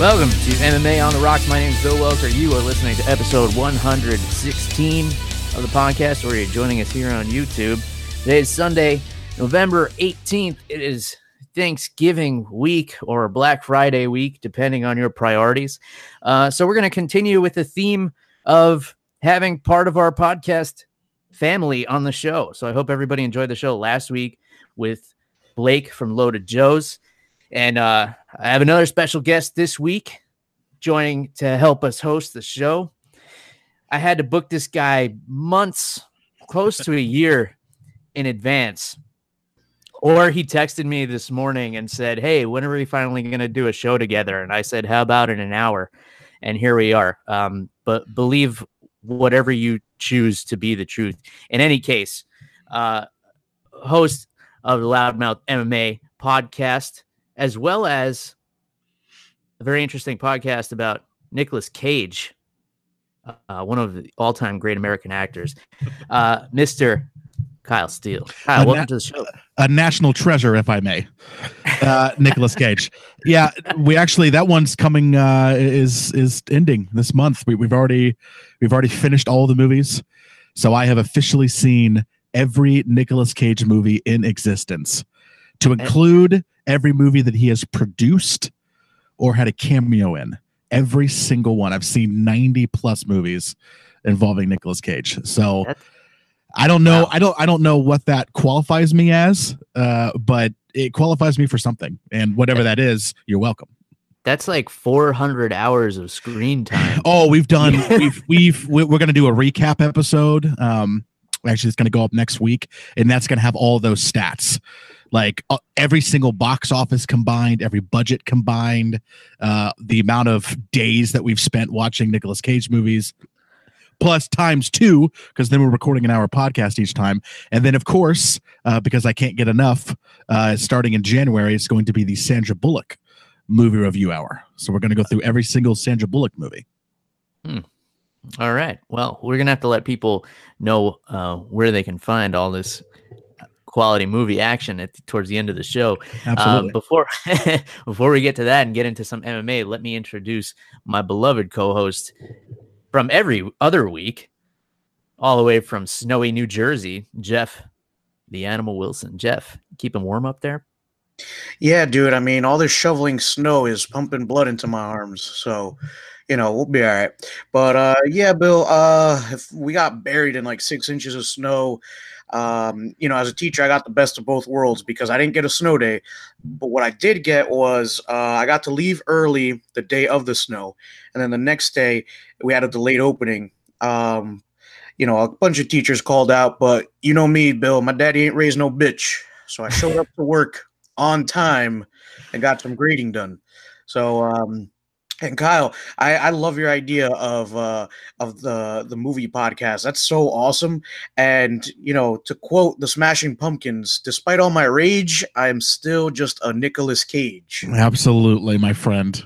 Welcome to MMA on the Rocks. My name is Bill Welker. You are listening to episode 116 of the podcast, or you're joining us here on YouTube. Today is Sunday, November 18th. It is Thanksgiving week or Black Friday week, depending on your priorities. Uh, so, we're going to continue with the theme of having part of our podcast family on the show. So, I hope everybody enjoyed the show last week with Blake from Loaded Joe's. And uh, I have another special guest this week joining to help us host the show. I had to book this guy months, close to a year in advance. Or he texted me this morning and said, Hey, when are we finally going to do a show together? And I said, How about in an hour? And here we are. Um, but believe whatever you choose to be the truth. In any case, uh, host of the Loudmouth MMA podcast as well as a very interesting podcast about Nicolas Cage, uh, one of the all-time great American actors, uh, Mr. Kyle Steele. Kyle, A welcome na- to the show. a national treasure, if I may. Uh, Nicolas Cage. Yeah, we actually that one's coming uh, is is ending this month. We, we've already we've already finished all the movies, so I have officially seen every Nicolas Cage movie in existence, to include every movie that he has produced or had a cameo in. Every single one. I've seen ninety plus movies involving Nicolas Cage. So. That's- I don't know. Wow. I don't. I don't know what that qualifies me as, uh, but it qualifies me for something, and whatever that is, you're welcome. That's like 400 hours of screen time. Oh, we've done. we've we've we- we're gonna do a recap episode. Um, actually, it's gonna go up next week, and that's gonna have all those stats, like uh, every single box office combined, every budget combined, uh, the amount of days that we've spent watching Nicolas Cage movies. Plus times two, because then we're recording an hour podcast each time. And then, of course, uh, because I can't get enough, uh, starting in January, it's going to be the Sandra Bullock movie review hour. So we're going to go through every single Sandra Bullock movie. All right. Well, we're going to have to let people know uh, where they can find all this quality movie action at towards the end of the show. Absolutely. Um, before before we get to that and get into some MMA, let me introduce my beloved co-host from every other week, all the way from snowy New Jersey, Jeff, the Animal Wilson. Jeff, keep him warm up there. Yeah, dude. I mean, all this shoveling snow is pumping blood into my arms. So, you know, we'll be all right. But uh, yeah, Bill. Uh, if we got buried in like six inches of snow. Um, you know, as a teacher, I got the best of both worlds because I didn't get a snow day. But what I did get was uh, I got to leave early the day of the snow, and then the next day we had a delayed opening. Um, you know, a bunch of teachers called out, but you know me, Bill. My daddy ain't raised no bitch, so I showed up to work on time and got some grading done. So, um, and Kyle, I, I love your idea of uh, of the the movie podcast. That's so awesome. And you know, to quote the Smashing Pumpkins, despite all my rage, I am still just a Nicolas Cage. Absolutely, my friend.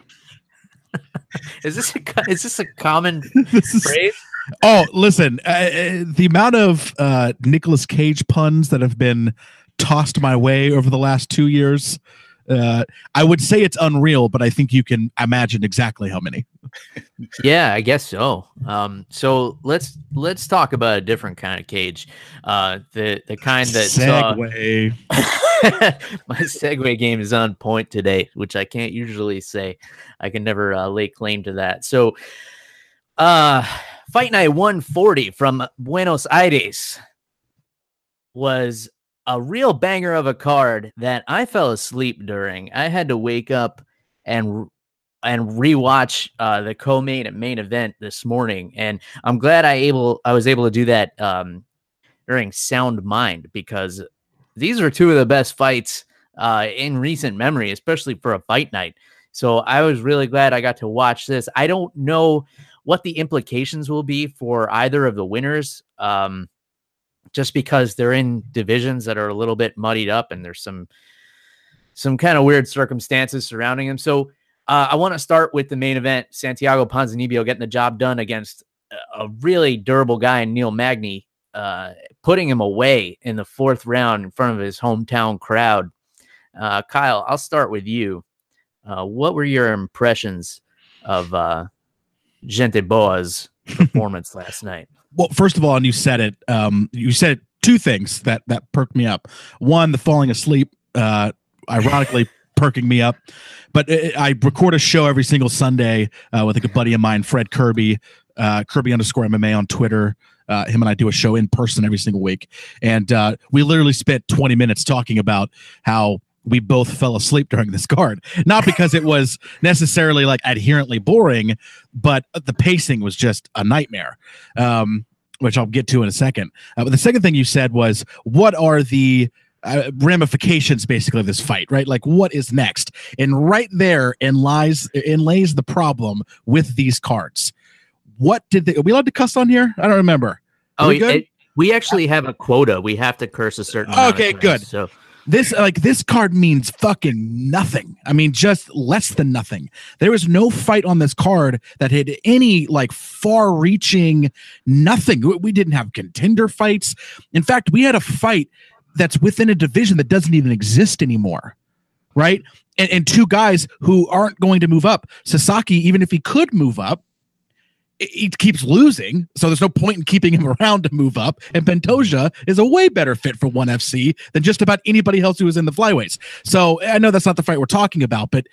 Is this a is this a common this is, phrase? oh, listen, uh, uh, the amount of uh, Nicolas Cage puns that have been tossed my way over the last two years. Uh, I would say it's unreal, but I think you can imagine exactly how many. Yeah, I guess so. Um, so let's let's talk about a different kind of cage, uh, the the kind that Segway. my segue game is on point today, which I can't usually say. I can never uh, lay claim to that. So, uh, Fight Night 140 from Buenos Aires was a real banger of a card that I fell asleep during. I had to wake up and and rewatch uh, the co-main and main event this morning, and I'm glad I able I was able to do that um, during sound mind because these are two of the best fights uh, in recent memory, especially for a fight night. So I was really glad I got to watch this. I don't know what the implications will be for either of the winners. Um, just because they're in divisions that are a little bit muddied up and there's some some kind of weird circumstances surrounding them. So uh, I want to start with the main event: Santiago Ponzinibbio getting the job done against a really durable guy in Neil Magny, uh, putting him away in the fourth round in front of his hometown crowd. Uh, Kyle, I'll start with you. Uh, what were your impressions of uh, Gente Boa's performance last night? Well, first of all, and you said it. Um, you said two things that that perked me up. One, the falling asleep, uh, ironically perking me up. But uh, I record a show every single Sunday uh, with like a buddy of mine, Fred Kirby, uh, Kirby underscore MMA on Twitter. Uh, him and I do a show in person every single week, and uh, we literally spent 20 minutes talking about how we both fell asleep during this card. Not because it was necessarily like adherently boring, but the pacing was just a nightmare. Um, which I'll get to in a second. Uh, but the second thing you said was, what are the uh, ramifications basically of this fight, right? Like what is next? And right there in lies in lays the problem with these cards. What did they? Are we allowed to cuss on here? I don't remember. Are oh, we, it, we actually have a quota. We have to curse a certain. Okay, good. So this like this card means fucking nothing. I mean, just less than nothing. There was no fight on this card that had any like far-reaching nothing. We didn't have contender fights. In fact, we had a fight that's within a division that doesn't even exist anymore. Right? And, and two guys who aren't going to move up. Sasaki, even if he could move up, he keeps losing, so there's no point in keeping him around to move up. And Pantoja is a way better fit for ONE FC than just about anybody else who is in the flyweights. So I know that's not the fight we're talking about, but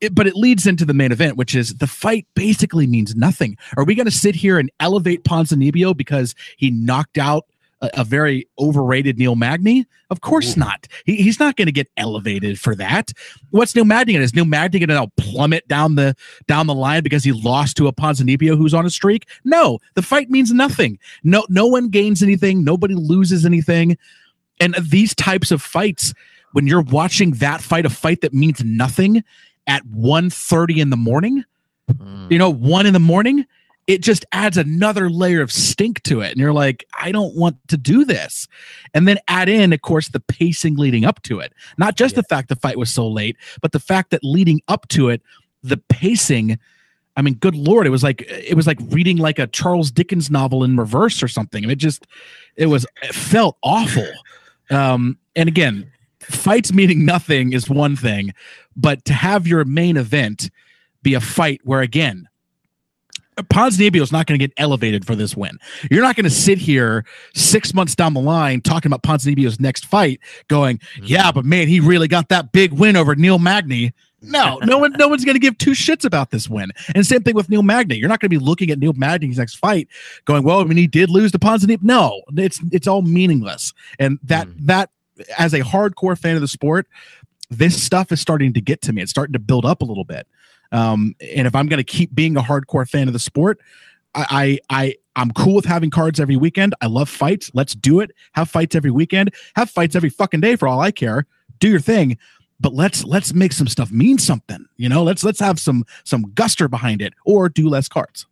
it, but it leads into the main event, which is the fight basically means nothing. Are we going to sit here and elevate Ponzinibbio because he knocked out a, a very overrated Neil Magny? Of course Ooh. not. He, he's not going to get elevated for that. What's Neil Magny going to? Is Neil Magny going to now plummet down the down the line because he lost to a Ponzinibbio who's on a streak? No, the fight means nothing. No, no one gains anything. Nobody loses anything. And these types of fights, when you're watching that fight, a fight that means nothing at 1.30 in the morning, mm. you know, one in the morning, it just adds another layer of stink to it. And you're like, I don't want to do this. And then add in, of course, the pacing leading up to it. Not just yeah. the fact the fight was so late, but the fact that leading up to it, the pacing. I mean, good lord, it was like it was like reading like a Charles Dickens novel in reverse or something. And it just it was it felt awful. Um, and again, fights meaning nothing is one thing, but to have your main event be a fight where again Ponzinibbio is not going to get elevated for this win. You're not going to sit here six months down the line talking about Ponzinibbio's next fight, going, mm-hmm. "Yeah, but man, he really got that big win over Neil Magny." No, no one, no one's going to give two shits about this win. And same thing with Neil Magny. You're not going to be looking at Neil Magny's next fight, going, "Well, I mean, he did lose to Ponzinibbio." No, it's it's all meaningless. And that mm. that as a hardcore fan of the sport, this stuff is starting to get to me. It's starting to build up a little bit. Um, and if I'm going to keep being a hardcore fan of the sport, I, I, I, I'm cool with having cards every weekend. I love fights. Let's do it. Have fights every weekend. Have fights every fucking day for all I care. Do your thing but let's let's make some stuff mean something you know let's let's have some some guster behind it or do less cards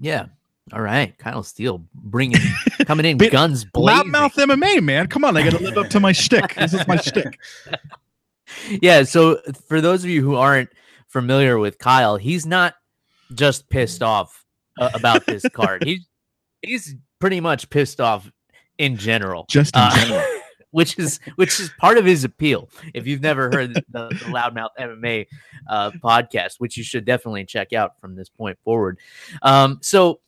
yeah all right kyle steele bringing coming in guns blazing mouth mma man come on i gotta live up to my shtick this is my shtick yeah. So for those of you who aren't familiar with Kyle, he's not just pissed off uh, about this card. He's he's pretty much pissed off in general. Just in uh, general. which is which is part of his appeal. If you've never heard the, the Loudmouth MMA uh, podcast, which you should definitely check out from this point forward. Um, so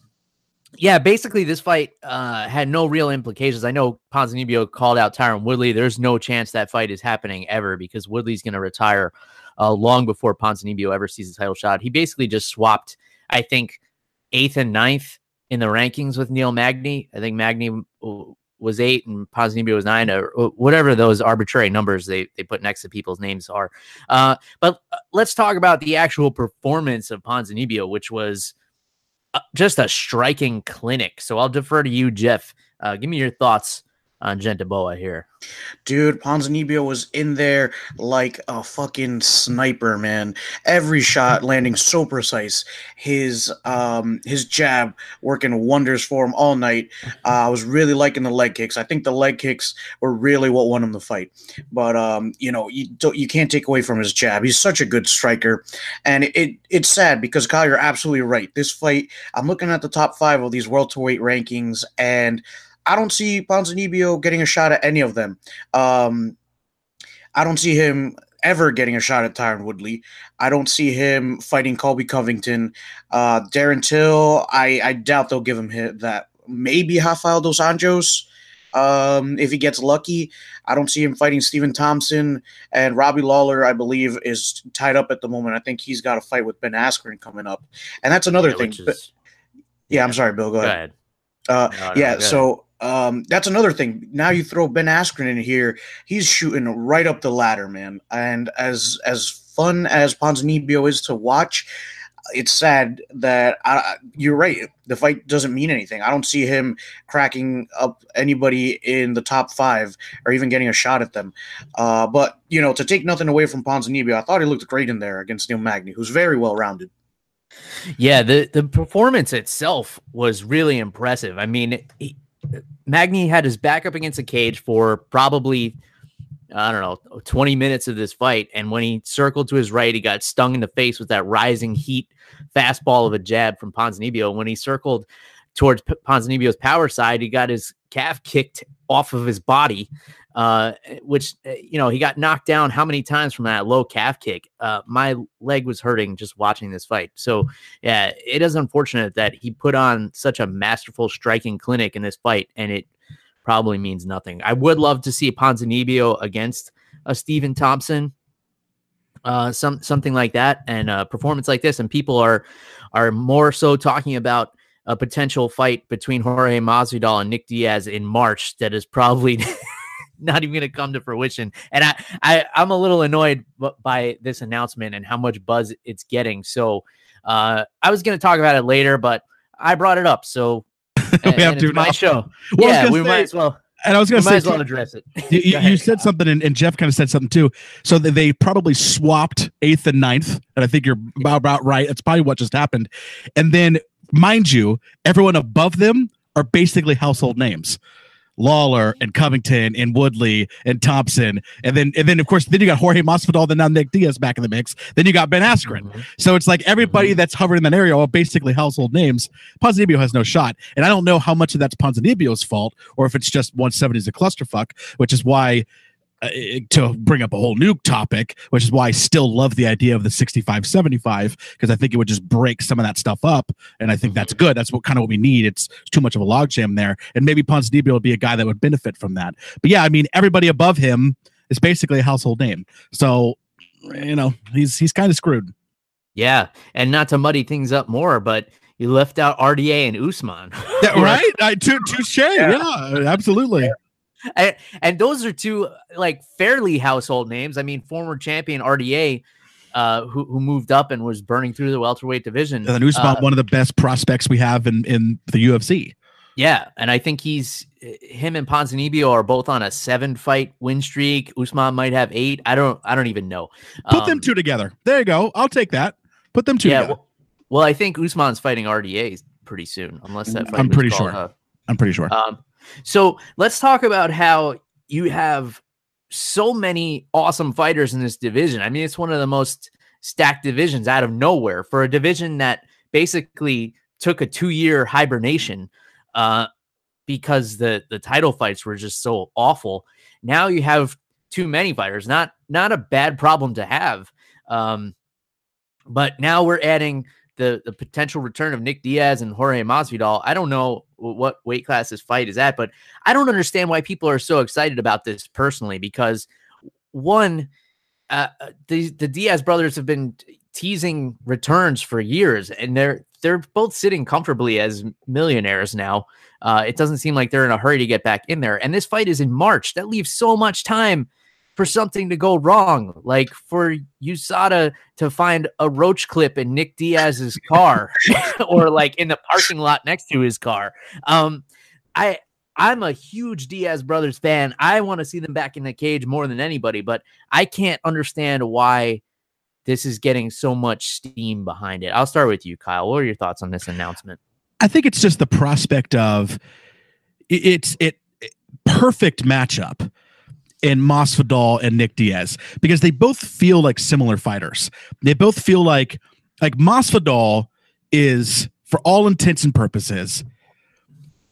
yeah, basically this fight uh, had no real implications. I know Ponzinibbio called out Tyron Woodley. There's no chance that fight is happening ever because Woodley's going to retire uh, long before Ponzinibbio ever sees a title shot. He basically just swapped, I think, eighth and ninth in the rankings with Neil Magny. I think Magny was eight and Ponzinibbio was nine, or whatever those arbitrary numbers they, they put next to people's names are. Uh, but uh, let's talk about the actual performance of Ponzinibbio, which was – uh, just a striking clinic. So I'll defer to you, Jeff. Uh, give me your thoughts on Gente Boa here. Dude, Ponzinibbio was in there like a fucking sniper, man. Every shot landing so precise. His um his jab working wonders for him all night. Uh, I was really liking the leg kicks. I think the leg kicks were really what won him the fight. But um, you know, you don't you can't take away from his jab. He's such a good striker, and it, it it's sad because Kyle, you're absolutely right. This fight, I'm looking at the top five of these welterweight rankings, and I don't see Ponzinibbio getting a shot at any of them. Um, I don't see him ever getting a shot at Tyron Woodley. I don't see him fighting Colby Covington. Uh, Darren Till, I, I doubt they'll give him hit that. Maybe Rafael dos Anjos, um, if he gets lucky. I don't see him fighting Stephen Thompson. And Robbie Lawler, I believe, is tied up at the moment. I think he's got a fight with Ben Askren coming up. And that's another Yeah, thing. which But- is- yeah, I'm sorry, Bill. Go Go ahead. ahead. Uh, No, no, yeah, so um, that's another thing. Now you throw Ben Askren in here; he's shooting right up the ladder, man. And as as fun as Ponzinibbio is to watch, it's sad that I, you're right. The fight doesn't mean anything. I don't see him cracking up anybody in the top five or even getting a shot at them. Uh, but you know, to take nothing away from Ponzinibbio, I thought he looked great in there against Neil Magny, who's very well rounded. Yeah, the the performance itself was really impressive. I mean, Magny had his back up against the cage for probably I don't know 20 minutes of this fight, and when he circled to his right, he got stung in the face with that rising heat fastball of a jab from Ponzinibbio. And when he circled towards P- Ponzinibbio's power side, he got his calf kicked off of his body, uh, which uh, you know he got knocked down how many times from that low calf kick. Uh, my leg was hurting just watching this fight. So yeah, it is unfortunate that he put on such a masterful striking clinic in this fight, and it probably means nothing. I would love to see Ponzinibbio against a Stephen Thompson, uh, some something like that, and a performance like this. And people are are more so talking about a potential fight between Jorge Masvidal and Nick Diaz in March that is probably not even going to come to fruition. And I, I I'm a little annoyed by this announcement and how much buzz it's getting. So uh, I was going to talk about it later, but I brought it up. So and, have to it's my show. Well, yeah, we say- might as well. And I was going to say, as well address it. you, you, said something, and, and Jeff kind of said something too. So that they probably swapped eighth and ninth, and I think you're about, about right. That's probably what just happened. And then, mind you, everyone above them are basically household names. Lawler and Covington and Woodley and Thompson, and then and then of course then you got Jorge Masvidal, then now Nick Diaz back in the mix. Then you got Ben Askren. Mhm. So it's like everybody that's hovering in that area are basically household names. Ponzinibbio has no shot, and I don't know how much of that's Ponzinibbio's fault or if it's just 170 is a clusterfuck, which is why. Uh, to bring up a whole new topic, which is why I still love the idea of the 65 75 because I think it would just break some of that stuff up. And I think that's good. That's what kind of what we need. It's too much of a logjam there. And maybe Ponzinibbio would be a guy that would benefit from that. But yeah, I mean, everybody above him is basically a household name. So, you know, he's he's kind of screwed. Yeah, and not to muddy things up more, but you left out RDA and Usman. Yeah, right? I, tou- touche. Yeah. absolutely. I- and those are two like fairly household names. I mean, former champion RDA, uh, who who moved up and was burning through the welterweight division. And then Usman, uh, one of the best prospects we have in, in the UFC. Yeah, and I think he's him and Ponzinibbio are both on a seven fight win streak. Usman might have eight. I don't. I don't even know. Put them Um, two together. There you go. I'll take that. Put them two Yeah. together. Well, well, I think Usman's fighting RDA pretty soon, unless that. Fight I'm pretty sure. up. I'm pretty sure. Um, so let's talk about how you have so many awesome fighters in this division. I mean, it's one of the most stacked divisions out of nowhere for a division that basically took a two-year hibernation uh, because the the title fights were just so awful. Now you have too many fighters. Not not a bad problem to have. Um, but now we're adding the the potential return of Nick Diaz and Jorge Masvidal. I don't know what weight class this fight is at, but I don't understand why people are so excited about this personally. Because one, uh, uh, the the Diaz brothers have been teasing returns for years, and they're they're both sitting comfortably as millionaires now. Uh, it doesn't seem like they're in a hurry to get back in there. And this fight is in March. That leaves so much time for something to go wrong, like for USADA to find a roach clip in Nick Diaz's car, or like in the parking lot next to his car. Um, I I'm a huge Diaz brothers fan. I want to see them back in the cage more than anybody, but I can't understand why this is getting so much steam behind it. I'll start with you, Kyle. What are your thoughts on this announcement? I think it's just the prospect of it's it, it perfect matchup in Masvidal and Nick Diaz because they both feel like similar fighters. They both feel like like Masvidal is for all intents and purposes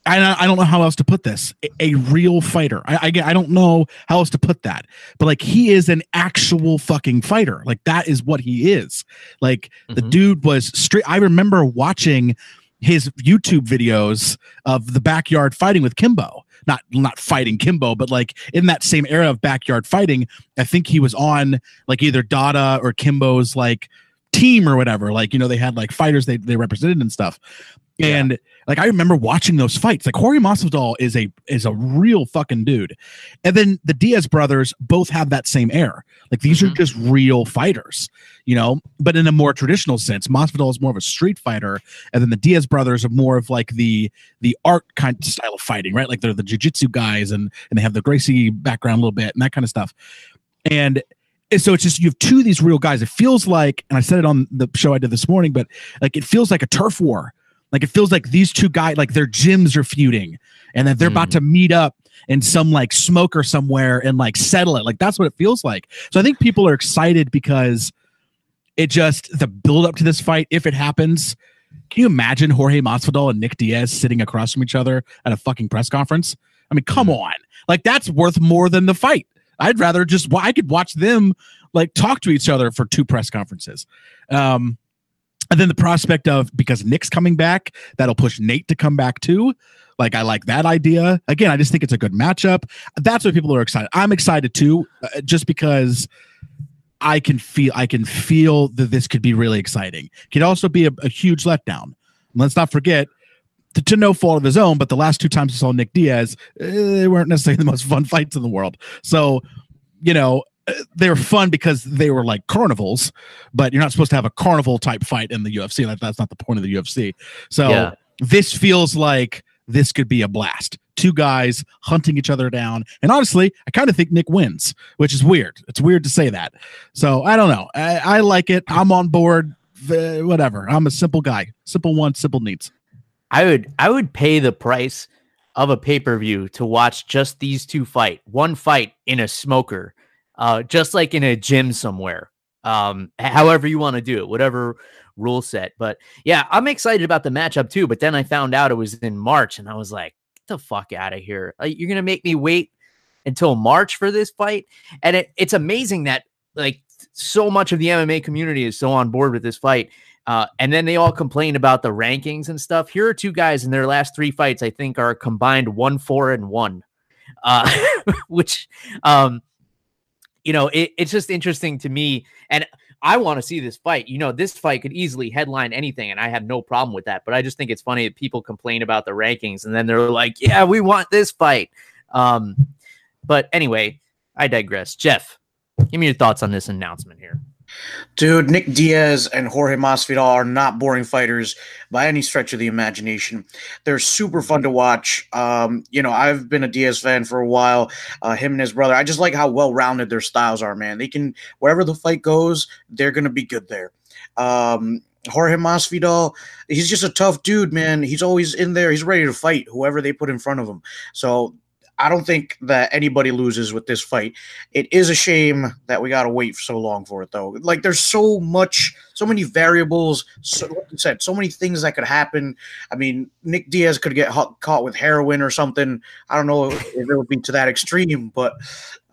I, I don't know how else to put this. A, a real fighter. I, I I don't know how else to put that. But like he is an actual fucking fighter. Like that is what he is. Like mm-hmm. the dude was straight. I remember watching his YouTube videos of the backyard fighting with Kimbo. Not not fighting Kimbo, but like in that same era of backyard fighting. I think he was on like either Dada or Kimbo's like team or whatever. Like, you know, they had like fighters they, they represented and stuff. Yeah. And like I remember watching those fights. Like Jorge Masvidal is a is a real fucking dude. And then the Diaz brothers both have that same air. Like these mm-hmm. are just real fighters, you know, but in a more traditional sense. Masvidal is more of a street fighter, and then the Diaz brothers are more of like the the art kind of style of fighting, right? Like they're the jiu-jitsu guys and and they have the Gracie background a little bit and that kind of stuff. And so it's just you have two of these real guys. It feels like, and I said it on the show I did this morning, but like it feels like a turf war like it feels like these two guys, like their gyms are feuding, and that they're mm. about to meet up in some like smoker somewhere and like settle it. Like that's what it feels like. So I think people are excited because it just the build up to this fight, if it happens. Can you imagine Jorge Masvidal and Nick Diaz sitting across from each other at a fucking press conference? I mean, come mm. on, like that's worth more than the fight. I'd rather just I could watch them like talk to each other for two press conferences. Um, and then the prospect of because Nick's coming back, that'll push Nate to come back too. Like I like that idea. Again, I just think it's a good matchup. That's what people are excited. I'm excited too, uh, just because I can feel I can feel that this could be really exciting. Could also be a, a huge letdown. Let's not forget to, to, no fault of his own, but the last two times we saw Nick Diaz, uh, they weren't necessarily the most fun fights in the world. So, you know, they were fun because they were like carnivals, but you're not supposed to have a carnival type fight in the UFC. That, that's not the point of the UFC. So yeah. this feels like this could be a blast. Two guys hunting each other down. And honestly, I kind of think Nick wins, which is weird. It's weird to say that. So I don't know. I, I like it. I'm on board. Uh, whatever. I'm a simple guy. Simple one, simple needs. I would I would pay the price of a pay-per-view to watch just these two fight. One fight in a smoker uh, just like in a gym somewhere. Um, however you want to do it, whatever rule set. But yeah, I'm excited about the matchup too. But then I found out it was in March, and I was like, "Get the fuck out of here! Like, you're gonna make me wait until March for this fight?" And it, it's amazing that like so much of the MMA community is so on board with this fight. Uh, and then they all complain about the rankings and stuff. Here are two guys in their last three fights, I think, are combined one, four, and one, uh, which um, you know, it, it's just interesting to me. And I want to see this fight. You know, this fight could easily headline anything, and I have no problem with that. But I just think it's funny that people complain about the rankings and then they're like, yeah, we want this fight. Um, but anyway, I digress. Jeff, give me your thoughts on this announcement here. Dude, Nick Diaz and Jorge Masvidal are not boring fighters by any stretch of the imagination. They're super fun to watch. Um, you know, I've been a Diaz fan for a while. Uh, him and his brother. I just like how well rounded their styles are, man. They can wherever the fight goes, they're gonna be good there. Um, Jorge Masvidal, he's just a tough dude, man. He's always in there. He's ready to fight whoever they put in front of him. So I don't think that anybody loses with this fight. It is a shame that we got to wait so long for it, though. Like, there's so much, so many variables. So, like you said, so many things that could happen. I mean, Nick Diaz could get caught with heroin or something. I don't know if it would be to that extreme, but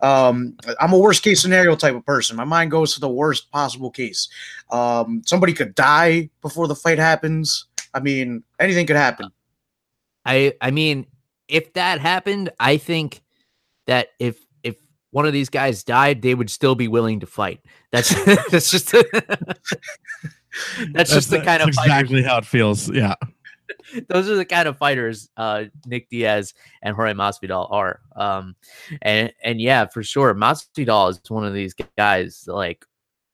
um, I'm a worst case scenario type of person. My mind goes to the worst possible case. Um, somebody could die before the fight happens. I mean, anything could happen. I I mean, if that happened, I think that if if one of these guys died, they would still be willing to fight. That's that's just that's, that's just the kind of exactly how it feels. Yeah. Those are the kind of fighters uh, Nick Diaz and Jorge Masvidal are. Um, and and yeah, for sure, Masvidal is one of these guys like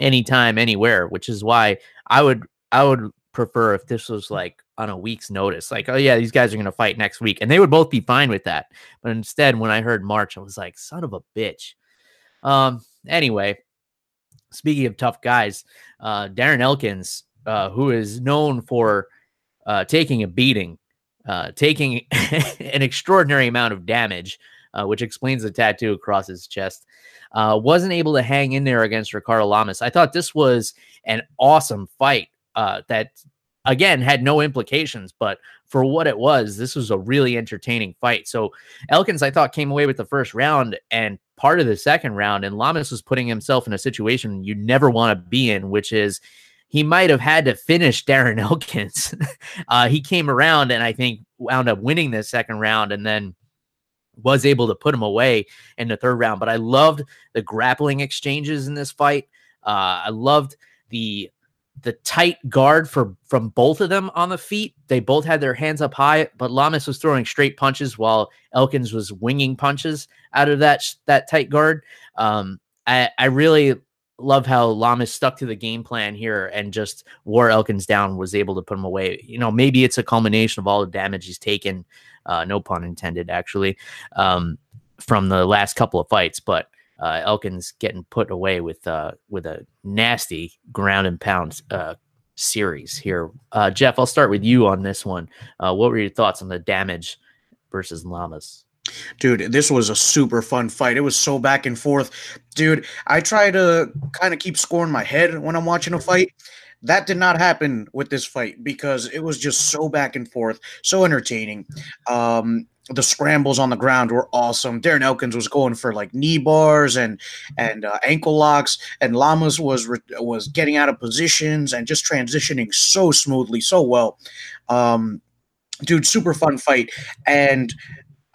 anytime, anywhere, which is why I would I would prefer if this was like on a week's notice, like, oh yeah, these guys are gonna fight next week, and they would both be fine with that. But instead, when I heard March, I was like, son of a bitch. Um. Anyway, speaking of tough guys, uh, Darren Elkins, uh, who is known for uh, taking a beating, uh, taking an extraordinary amount of damage, uh, which explains the tattoo across his chest, uh, wasn't able to hang in there against Ricardo Lamas. I thought this was an awesome fight uh, that, again, had no implications, but for what it was, this was a really entertaining fight. So Elkins, I thought, came away with the first round and part of the second round, and Lamas was putting himself in a situation you never want to be in, which is he might have had to finish Darren Elkins. uh, he came around and I think wound up winning the second round and then was able to put him away in the third round. But I loved the grappling exchanges in this fight. Uh, I loved the the tight guard for from both of them on the feet. They both had their hands up high, but Lamas was throwing straight punches while Elkins was winging punches out of that that tight guard. Um, I, I really love how Lamas stuck to the game plan here and just wore Elkins down, was able to put him away. You know, maybe it's a culmination of all the damage he's taken, uh, no pun intended, actually, um, from the last couple of fights. But uh, Elkins getting put away with uh, with a nasty ground and pound uh, series here. Uh, Jeff, I'll start with you on this one. Uh, what were your thoughts on the damage versus Lamas? Dude, this was a super fun fight. It was so back and forth. Dude, I try to kind of keep score in my head when I'm watching a fight. That did not happen with this fight because it was just so back and forth, so entertaining. Um, the scrambles on the ground were awesome. Darren Elkins was going for like knee bars and and uh, ankle locks, and Lamas was was getting out of positions and just transitioning so smoothly, so well. Um, dude, super fun fight, and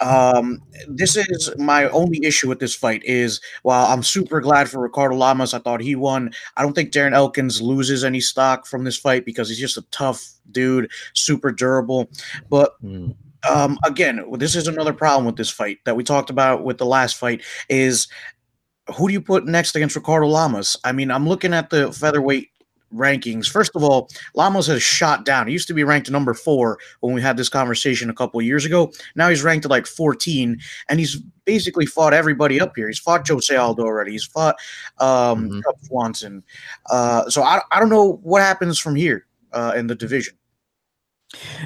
um, this is my only issue with this fight is while I'm super glad for Ricardo Lamas, I thought he won. I don't think Darren Elkins loses any stock from this fight because he's just a tough dude, super durable. But mm. Um, again, this is another problem with this fight that we talked about with the last fight is who do you put next against Ricardo Lamas? I mean, I'm looking at the featherweight rankings. First of all, Lamas has shot down. He used to be ranked number four when we had this conversation a couple years ago. Now he's ranked at like 14, and he's basically fought everybody up here. He's fought Jose Aldo already. He's fought um, mm-hmm. Swanson. Uh, so I, I don't know what happens from here uh, in the division.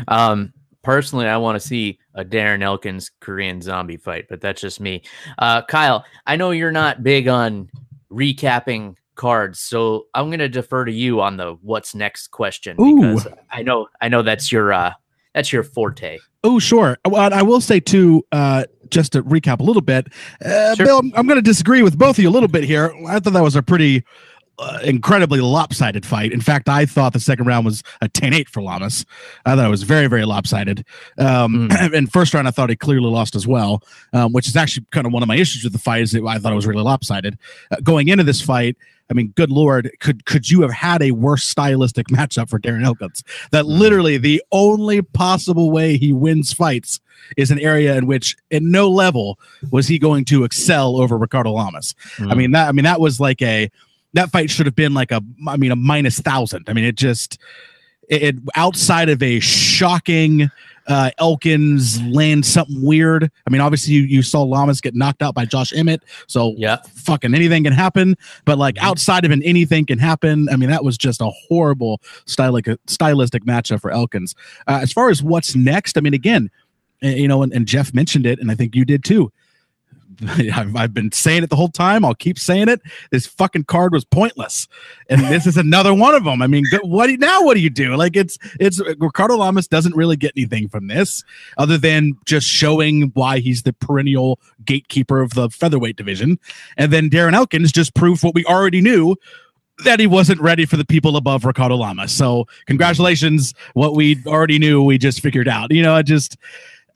Um, personally, I want to see a Darren Elkins Korean zombie fight, but that's just me. Uh, Kyle, I know you're not big on recapping cards. So I'm going to defer to you on the what's next question Ooh. because I know I know that's your uh that's your forte. Oh, sure. Well, I will say too, uh, just to recap a little bit, uh, sure. Bill, I'm, I'm going to disagree with both of you a little bit here. I thought that was a pretty uh, incredibly lopsided fight. In fact, I thought the second round was a 10-8 for Lamas. I thought it was very, very lopsided. Um, mm. And first round, I thought he clearly lost as well, um, which is actually kind of one of my issues with the fight. Is that I thought it was really lopsided. Uh, going into this fight, I mean, good lord, could could you have had a worse stylistic matchup for Darren Elkins? That mm. literally the only possible way he wins fights is an area in which, at no level, was he going to excel over Ricardo Lamas. Mm. I mean that. I mean that was like a that fight should have been like a I mean a minus thousand. I mean it just it, it outside of a shocking uh, Elkins land something weird. I mean, obviously you, you saw Lamas get knocked out by Josh Emmett, so yeah, fucking anything can happen. But like mm-hmm. outside of an anything can happen. I mean, that was just a horrible stylistic stylistic matchup for Elkins. Uh, as far as what's next, I mean, again, you know, and, and Jeff mentioned it, and I think you did too. I've, been saying it the whole time. I'll keep saying it. This fucking card was pointless, and this is another one of them. I mean, what do you, now? What do you do? Like it's it's Ricardo Lamas doesn't really get anything from this other than just showing why he's the perennial gatekeeper of the featherweight division, and then Darren Elkins just proved what we already knew that he wasn't ready for the people above Ricardo Lamas. So congratulations, what we already knew, we just figured out. You know, I just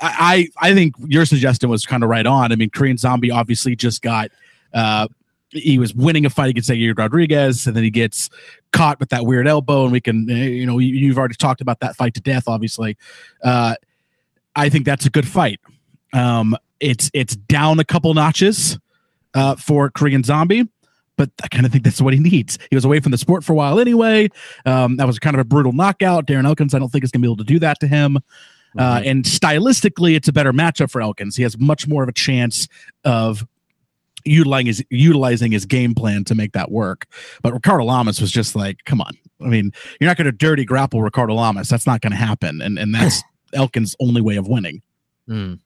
I I think your suggestion was kind of right on. I mean, Korean Zombie obviously just got uh he was winning a fight against Yair Rodriguez, and then he gets caught with that weird elbow, and we can eh, you know you've already talked about that fight to death. Obviously, uh, I think that's a good fight. Um, it's it's down a couple notches uh, for Korean Zombie, but I kind of think that's what he needs. He was away from the sport for a while anyway. Um, that was kind of a brutal knockout. Darren Elkins, I don't think is going to be able to do that to him. Uh, Mhm. and stylistically, it's a better matchup for Elkins. He has much more of a chance of utilizing his utilizing his game plan to make that work. But Ricardo Lamas was just like, come on. I mean, you're not going to dirty grapple Ricardo Lamas. That's not going to happen. And and that's Elkins' only way of winning. Mm.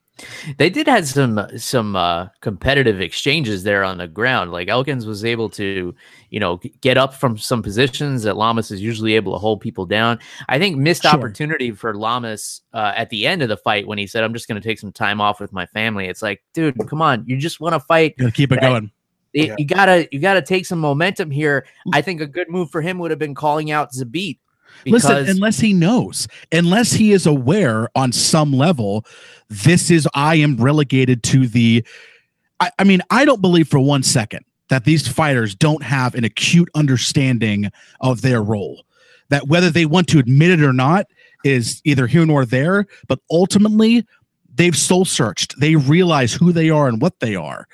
They did have some some uh, competitive exchanges there on the ground. Like Elkins was able to, you know, get up from some positions that Lamas is usually able to hold people down. I think missed Sure. opportunity for Lamas uh, at the end of the fight when he said, "I'm just going to take some time off with my family." It's like, dude, come on, you just want to fight. Got to keep it That- going. Y- Yeah. You gotta you gotta take some momentum here. I think a good move for him would have been calling out Zabit. Listen, unless he knows, unless he is aware on some level, this is I am relegated to the. I, I mean, I don't believe for one second that these fighters don't have an acute understanding of their role. That whether they want to admit it or not is either here nor there. But ultimately, they've soul searched. They realize who they are and what they are,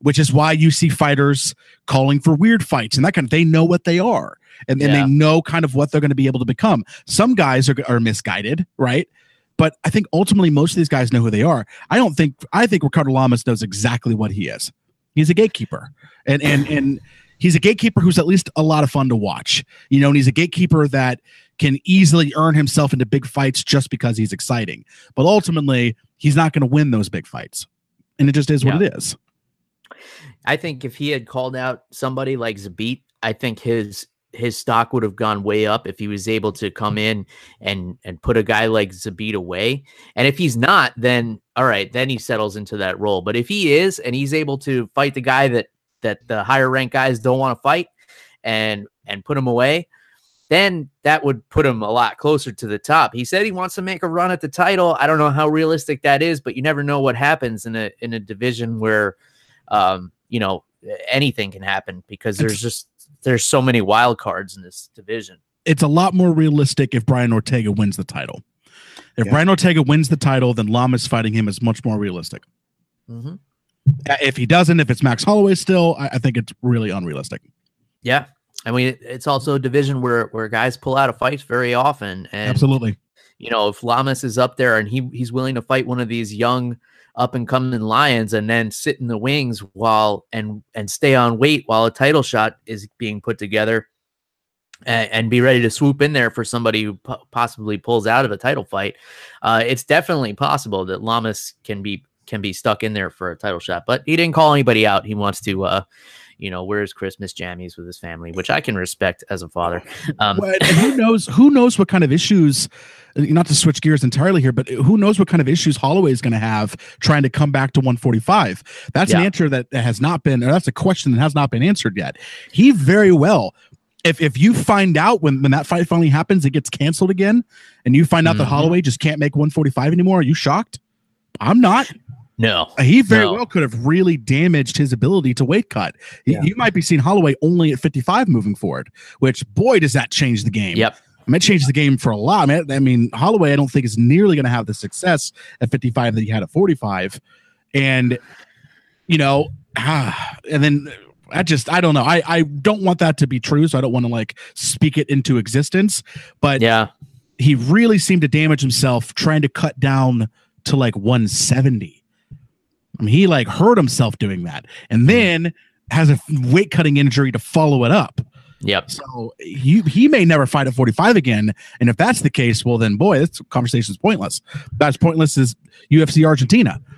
which is why you see fighters calling for weird fights and that kind of. They know what they are and, and Yeah. they know kind of what they're going to be able to become. Some guys are, are misguided, right? But I think ultimately most of these guys know who they are. I don't think I think Ricardo Lamas knows exactly what he is. He's a gatekeeper, and and and he's a gatekeeper who's at least a lot of fun to watch. You know, and he's a gatekeeper that can easily earn himself into big fights just because he's exciting. But ultimately, he's not going to win those big fights, and it just is what it is. I think if he had called out somebody like Zabit, I think his his stock would have gone way up if he was able to come in and and put a guy like Zabit away. And if he's not, then all right, then he settles into that role. But if he is and he's able to fight the guy that that the higher ranked guys don't want to fight and and put him away, then that would put him a lot closer to the top. He said he wants to make a run at the title. I don't know how realistic that is, but you never know what happens in a in a division where um, you know, anything can happen because there's just there's so many wild cards in this division. it's a lot more realistic if Brian Ortega wins the title. If Yeah. Brian Ortega wins the title, then Lamas fighting him is much more realistic. Mm-hmm. Uh, If he doesn't, if it's Max Holloway still, I, I think it's really unrealistic. Yeah, I mean it's also a division where where guys pull out of fights very often, and Absolutely. you know if Lamas is up there and he he's willing to fight one of these young up and coming lions and then sit in the wings while and and stay on weight while a title shot is being put together and, and be ready to swoop in there for somebody who po- possibly pulls out of a title fight uh, it's definitely possible that Lamas can be can be stuck in there for a title shot but he didn't call anybody out. He wants to uh you know wear his christmas jammies with his family which i can respect as a father um who knows? Who knows what kind of issues? uh, Not to switch gears entirely here, but who knows what kind of issues Holloway is going to have trying to come back to 145? That's an answer that that has not been, or that's a question that has not been answered yet. He very well. If, if you find out when, when that fight finally happens, it gets canceled again, and you find out that Mhm. Holloway just can't make 145 anymore, are you shocked? I'm not. No He very No. well could have really damaged his ability to weight cut. Yeah. You might be seeing Holloway only at 55 moving forward, which boy does that change the game. yep I mean, it changed the game for a lot. I mean, I mean Holloway, I don't think is nearly going to have the success at 55 that he had at 45. And, you know, ah, and then I just, I don't know. I, I don't want that to be true. So I don't want to like speak it into existence. But yeah he really seemed to damage himself trying to cut down to like 170. I mean, he like hurt himself doing that and then has a weight cutting injury to follow it up. yep So he he may never fight at 45 again. And if that's the case, well then boy, this conversation is pointless. That's pointless is UFC Argentina.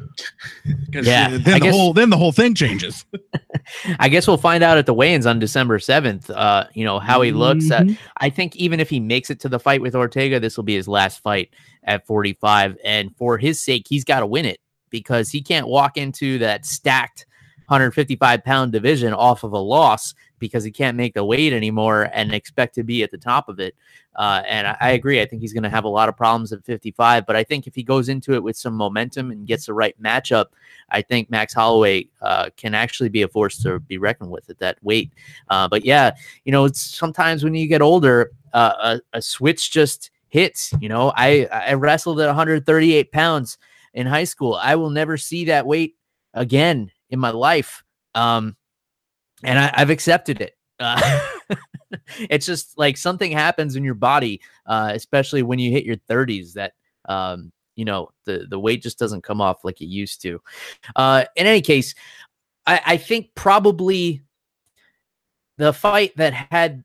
Yeah, Then the guess- whole then the whole thing changes. I guess we'll find out at the weigh-ins on December seventh. Uh, you know how he looks. At, Mhm. I think even if he makes it to the fight with Ortega, this will be his last fight at 45, and for his sake, he's got to win it because he can't walk into that stacked 155 pound division off of a loss because he can't make the weight anymore and expect to be at the top of it. Uh, and I, I agree. I think he's going to have a lot of problems at 55. But I think if he goes into it with some momentum and gets the right matchup, I think Max Holloway uh, can actually be a force to be reckoned with at that weight. Uh, but yeah, you know, it's sometimes when you get older, uh, a, a switch just hits. You know, I I wrestled at 138 pounds in high school. I will never see that weight again in my life. Um, and I, have accepted it. Uh, it's just like something happens in your body, uh, especially when you hit your 30s, that um, you know the the weight just doesn't come off like it used to. Uh, in any case, I, I think probably the fight that had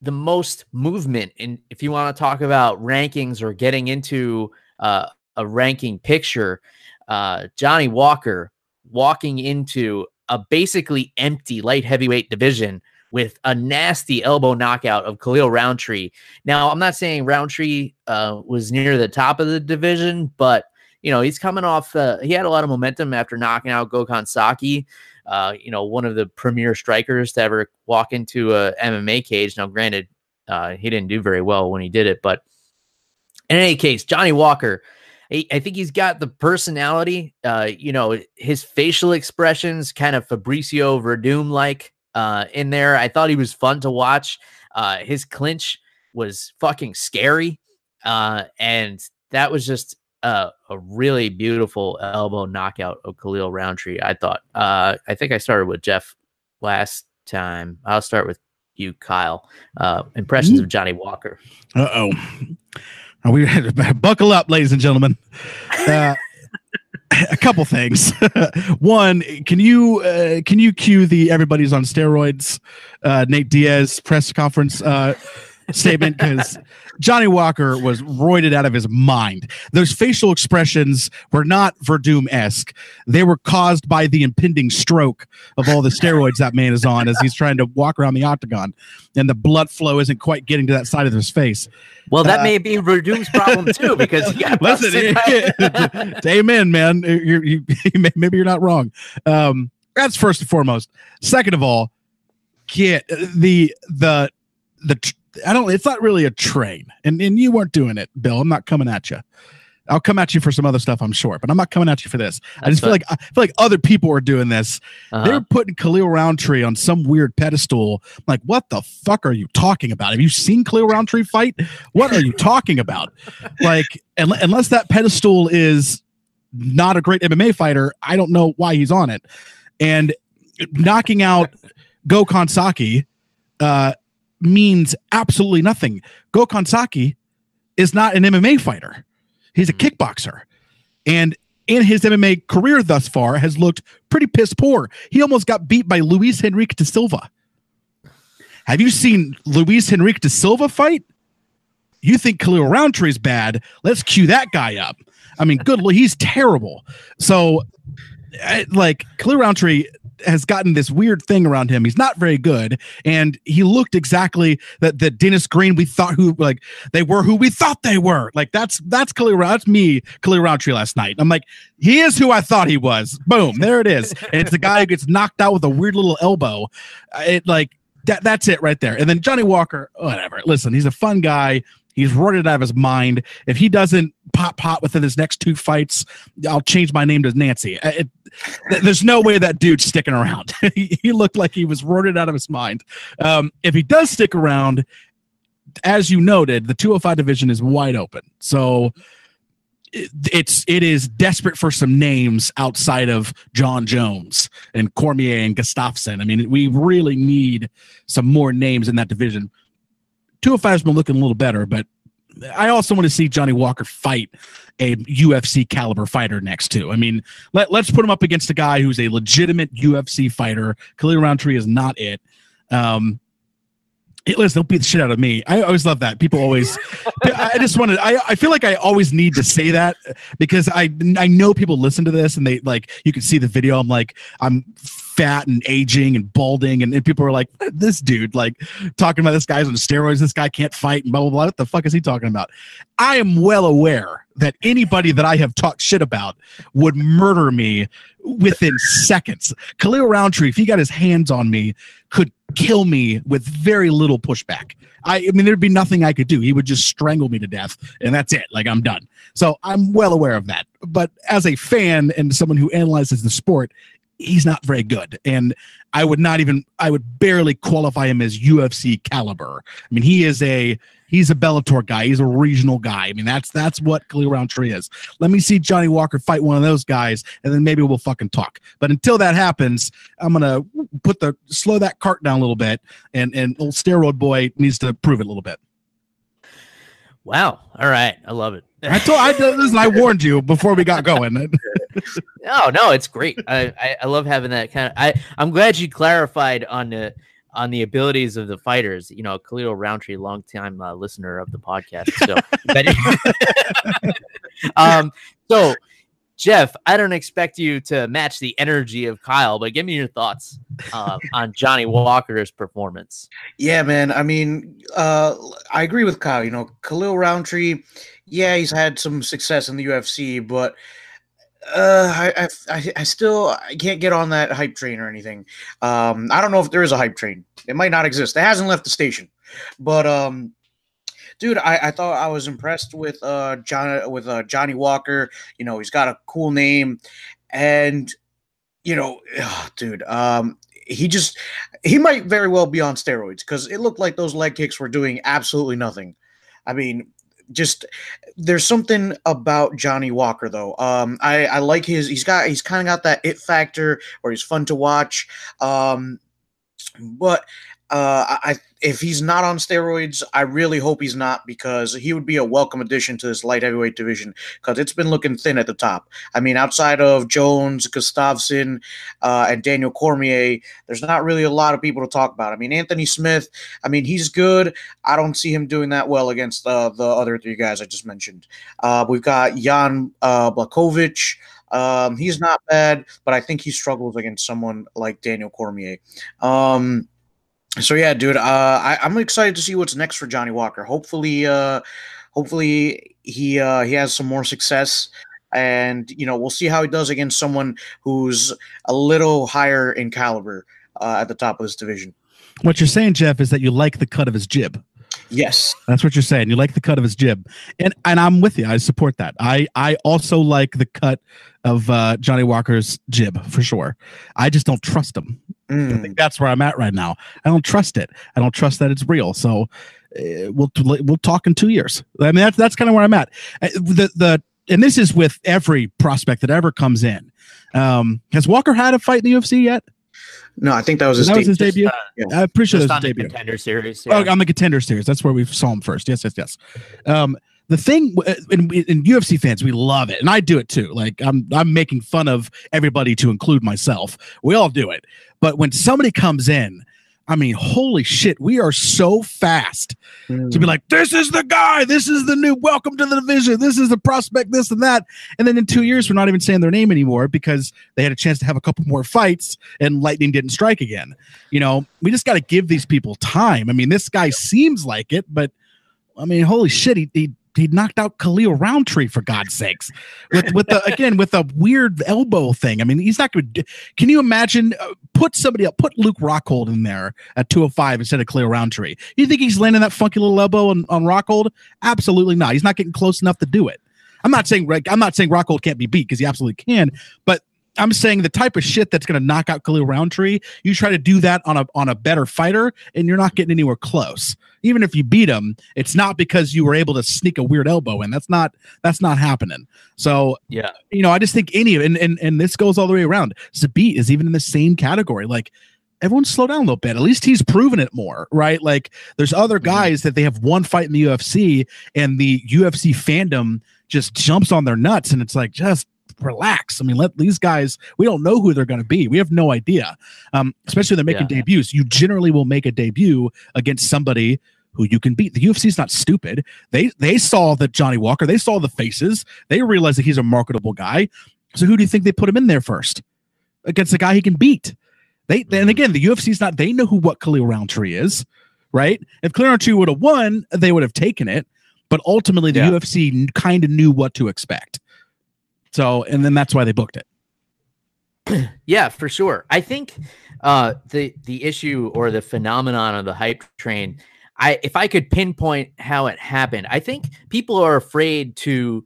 the most movement, and if you want to talk about rankings or getting into uh, a ranking picture, uh, Johnny Walker walking into a basically empty light heavyweight division with a nasty elbow knockout of Khalil Rountree. Now, I'm not saying Rountree uh, was near the top of the division, but you know he's coming off. Uh, he had a lot of momentum after knocking out Gokhan Saki. Uh, you know, one of the premier strikers to ever walk into a MMA cage. Now, granted, uh, he didn't do very well when he did it, but in any case, Johnny Walker. I think he's got the personality, uh, you know, his facial expressions kind of Fabricio Werdum like uh, in there. I thought he was fun to watch. Uh, his clinch was fucking scary. Uh, and that was just a, a really beautiful elbow knockout of Khalil Rountree. I thought. Uh, I think I started with Jeff last time. I'll start with you, Kyle. Uh, impressions of Johnny Walker. Uh oh. We buckle up, ladies and gentlemen. Uh, a couple things. One, can you uh, can you cue the everybody's on steroids uh, Nate Diaz press conference uh, statement because Johnny Walker was roided out of his mind. Those facial expressions were not Werdum esque. They were caused by the impending stroke of all the steroids that man is on as he's trying to walk around the octagon, and the blood flow isn't quite getting to that side of his face. Well, that uh, may be Werdum's problem too, because he got listen, amen, man. You're, you, maybe you're not wrong. Um, that's first and foremost. Second of all, get the the the I don't. It's not really a train, and and you weren't doing it, Bill. I'm not coming at you. I'll come at you for some other stuff, I'm sure, but I'm not coming at you for this. That's I just feel like I feel like other people are doing this. Uh-huh. They're putting Khalil Rountree on some weird pedestal. I'm like, what the fuck are you talking about? Have you seen Khalil Rountree fight? What are you talking about? Like, unless that pedestal is not a great MMA fighter, I don't know why he's on it. And knocking out Gokhan Saki, uh, means absolutely nothing. Gokhan Saki is not an MMA fighter. He's a mm-hmm. kickboxer. And in his MMA career thus far has looked pretty piss poor. He almost got beat by Luis Henrique da Silva. Have you seen Luis Henrique da Silva fight? You think Khalil Rountree is bad? Let's cue that guy up. I mean, good. He's terrible. So, like Khalil Rountree has gotten this weird thing around him. He's not very good, and he looked exactly that that Dennis Green we thought who like they were who we thought they were. Like that's that's Khalil. That's me, Khalil Rountree last night. I'm like, he is who I thought he was. Boom, there it is. And it's the guy who gets knocked out with a weird little elbow. It like that. That's it right there. And then Johnny Walker, whatever. Listen, he's a fun guy. He's roided out of his mind. If he doesn't pop pot within his next two fights, I'll change my name to Nancy. It, there's no way that dude's sticking around. he, he, looked like he was roided out of his mind. Um, if he does stick around, as you noted, the 205 division is wide open. So it, it's it is desperate for some names outside of Jon Jones and Cormier and Gustafsson. I mean, we really need some more names in that division. 205 has been looking a little better, but I also want to see Johnny Walker fight a UFC caliber fighter next to. I mean, let, let's put him up against a guy who's a legitimate UFC fighter. Khalil Rountree is not it. Um, listen, don't beat the shit out of me. I always love that. People always, I just wanted, I, I feel like I always need to say that because I, I know people listen to this and they like, you can see the video. I'm like, I'm fat and aging and balding, and, and people are like, "This dude, like, talking about this guy's on steroids. This guy can't fight, and blah blah blah. What the fuck is he talking about?" I am well aware that anybody that I have talked shit about would murder me within seconds. Khalil Rountree, if he got his hands on me, could kill me with very little pushback. I, I mean, there'd be nothing I could do. He would just strangle me to death, and that's it. Like I'm done. So I'm well aware of that. But as a fan and someone who analyzes the sport, he's not very good. And I would not even I would barely qualify him as UFC caliber. I mean, he is a he's a Bellator guy. He's a regional guy. I mean, that's that's what Khalil Rountree is. Let me see Johnny Walker fight one of those guys, and then maybe we'll fucking talk. But until that happens, I'm gonna put the slow that cart down a little bit, and and old steroid boy needs to prove it a little bit. Wow. All right. I love it. I told I listen, I warned you before we got going. no, no, it's great. I, I, I love having that kind of I I'm glad you clarified on the on the abilities of the fighters. You know, Khalil Rountree, long time uh, listener of the podcast. So, um, so Jeff, I don't expect you to match the energy of Kyle, but give me your thoughts uh, on Johnny Walker's performance. Yeah, man. I mean, uh, I agree with Kyle. You know, Khalil Rountree, yeah, he's had some success in the UFC, but uh, I, I, I still I can't get on that hype train or anything. Um, I don't know if there is a hype train. It might not exist. It hasn't left the station, but um, dude, I, I thought I was impressed with uh John with uh, Johnny Walker. You know, he's got a cool name, and you know, ugh, dude, um, he just he might very well be on steroids because it looked like those leg kicks were doing absolutely nothing. I mean, just there's something about Johnny Walker though. Um, I I like his. He's got he's kind of got that it factor where he's fun to watch. Um, but uh, I if he's not on steroids, I really hope he's not because he would be a welcome addition to this light heavyweight division because it's been looking thin at the top. I mean, outside of Jones, Gustafsson, uh, and Daniel Cormier, there's not really a lot of people to talk about. I mean, Anthony Smith, I mean, he's good. I don't see him doing that well against uh, the other three guys I just mentioned. Uh, we've got Jan uh. Um, he's not bad, but I think he struggles against someone like Daniel Cormier. Um, so yeah, dude, uh, I, am excited to see what's next for Johnny Walker. Hopefully, uh, hopefully he uh, he has some more success, and you know we'll see how he does against someone who's a little higher in caliber uh, at the top of this division. What you're saying, Jeff, is that you like the cut of his jib. Yes, that's what you're saying. You like the cut of his jib, and and I'm with you. I support that. I I also like the cut of uh, Johnny Walker's jib for sure. I just don't trust him. Mm. I think that's where I'm at right now. I don't trust it. I don't trust that it's real. So uh, we'll we'll talk in two years. I mean that's that's kind of where I'm at. Uh, the the and this is with every prospect that ever comes in. Um, has Walker had a fight in the UFC yet? No, I think that was his, that was his debut. Uh, yeah. I appreciate pretty sure that was his debut. Contender series. Yeah. Oh, on the contender series. That's where we saw him first. Yes, yes, yes. Um, the thing uh, in, in, UFC fans, we love it, and I do it too. Like I'm, I'm making fun of everybody to include myself. We all do it, but when somebody comes in I mean, holy shit, we are so fast mm. to be mm. like, this is the guy, this is the new welcome to the division, this is the prospect, this and that. And then in two years, we're not even saying their name anymore because they had a chance to have a couple more fights and lightning didn't strike again. You know, we just got to give these people time. I mean, this guy seems like it, but I mean, holy shit, he, he he knocked out Khalil Rountree for God's sakes with with the again with a weird elbow thing. I mean, he's not going to. Can you imagine? Uh, put somebody up. Put Luke Rockhold in there at 205 instead of Khalil Rountree. You think he's landing that funky little elbow on, on Rockhold? Absolutely not. He's not getting close enough to do it. I'm not saying I'm not saying Rockhold can't be beat because he absolutely can, but I'm saying the type of shit that's going to knock out Khalil Rountree, you try to do that on a on a better fighter, and you're not getting anywhere close. Even if you beat him, it's not because you were able to sneak a weird elbow in. That's not that's not happening. So yeah, you know, I just think any of and and and this goes all the way around. Zabit is even in the same category. Like everyone slow down a little bit. At least he's proven it more, right? Like there's other mm-hmm. guys that they have one fight in the UFC and the UFC fandom just jumps on their nuts and it's like just relax. I mean, let these guys, we don't know who they're going to be. We have no idea. Um, especially they're making yeah. debuts. You generally will make a debut against somebody who you can beat. The UFC is not stupid. They they saw that Johnny Walker, they saw the faces, they realized that he's a marketable guy. So who do you think they put him in there first? Against a guy he can beat. They mm-hmm. and again, the UFC is not. They know who what Khalil Rountree is, right? If Khalil Rountree would have won, they would have taken it. But ultimately, the yeah. UFC kind of knew what to expect. So, and then that's why they booked it. yeah, for sure. I think uh, the the issue or the phenomenon of the hype train. I if I could pinpoint how it happened, I think people are afraid to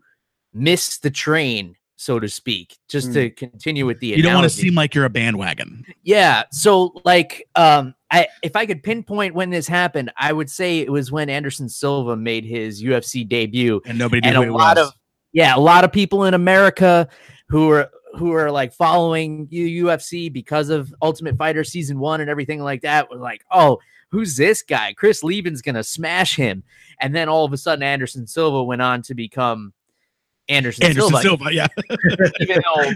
miss the train so to speak, just mm. to continue with the. You don't want to seem like you're a bandwagon. Yeah. So, like, um, I if I could pinpoint when this happened, I would say it was when Anderson Silva made his UFC debut, and nobody did. And a lot was. of yeah, a lot of people in America who are who are like following UFC because of Ultimate Fighter season one and everything like that were like, oh, who's this guy? Chris Leben's gonna smash him. And then all of a sudden, Anderson Silva went on to become Anderson, Anderson Silva. Silva yeah. even though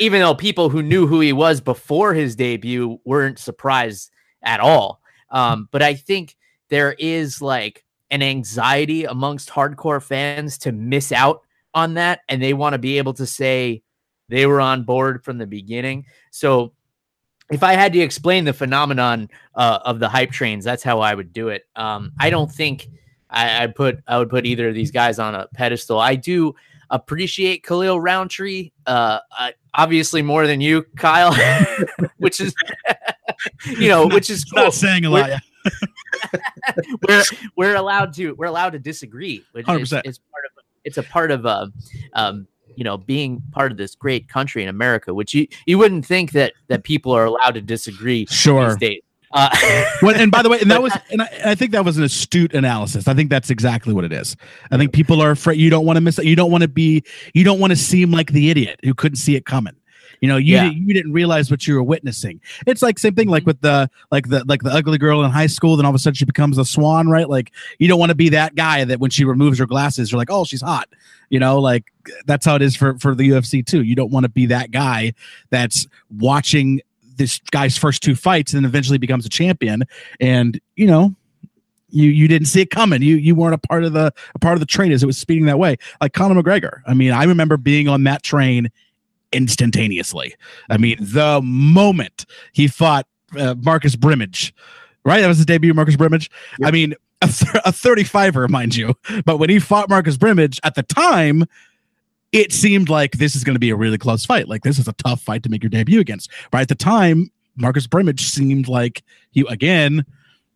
even though people who knew who he was before his debut weren't surprised at all. Um, but I think there is like an anxiety amongst hardcore fans to miss out on that, and they want to be able to say they were on board from the beginning. So if I had to explain the phenomenon uh, of the hype trains, that's how I would do it. Um, I don't think I, I put I would put either of these guys on a pedestal. I do appreciate Khalil Rountree, uh, uh, obviously more than you, Kyle, which is you know, which is cool. not saying a lot. We're, we're, allowed to we're allowed to disagree, which is, is, part of it's a part of uh, um, you know being part of this great country in America, which you you wouldn't think that that people are allowed to disagree. Sure. Uh, well, and by the way, and that was, and I, I, think that was an astute analysis. I think that's exactly what it is. I think people are afraid. You don't want to miss it. You don't want to be. You don't want to seem like the idiot who couldn't see it coming. You know, you yeah. you didn't realize what you were witnessing. It's like same thing, like mm-hmm. with the like the like the ugly girl in high school. Then all of a sudden she becomes a swan, right? Like you don't want to be that guy that when she removes her glasses, you're like, oh, she's hot. You know, like that's how it is for for the UFC too. You don't want to be that guy that's watching this guy's first two fights and then eventually becomes a champion. And you know, you you didn't see it coming. You you weren't a part of the a part of the train as it was speeding that way. Like Conor McGregor. I mean, I remember being on that train instantaneously. I mean, the moment he fought uh, Marcus Brimage, right? That was his debut, Marcus Brimage. Yep. I mean, a, th- a 35er, mind you. But when he fought Marcus Brimage at the time, it seemed like this is going to be a really close fight. Like this is a tough fight to make your debut against. Right at the time, Marcus Brimage seemed like he again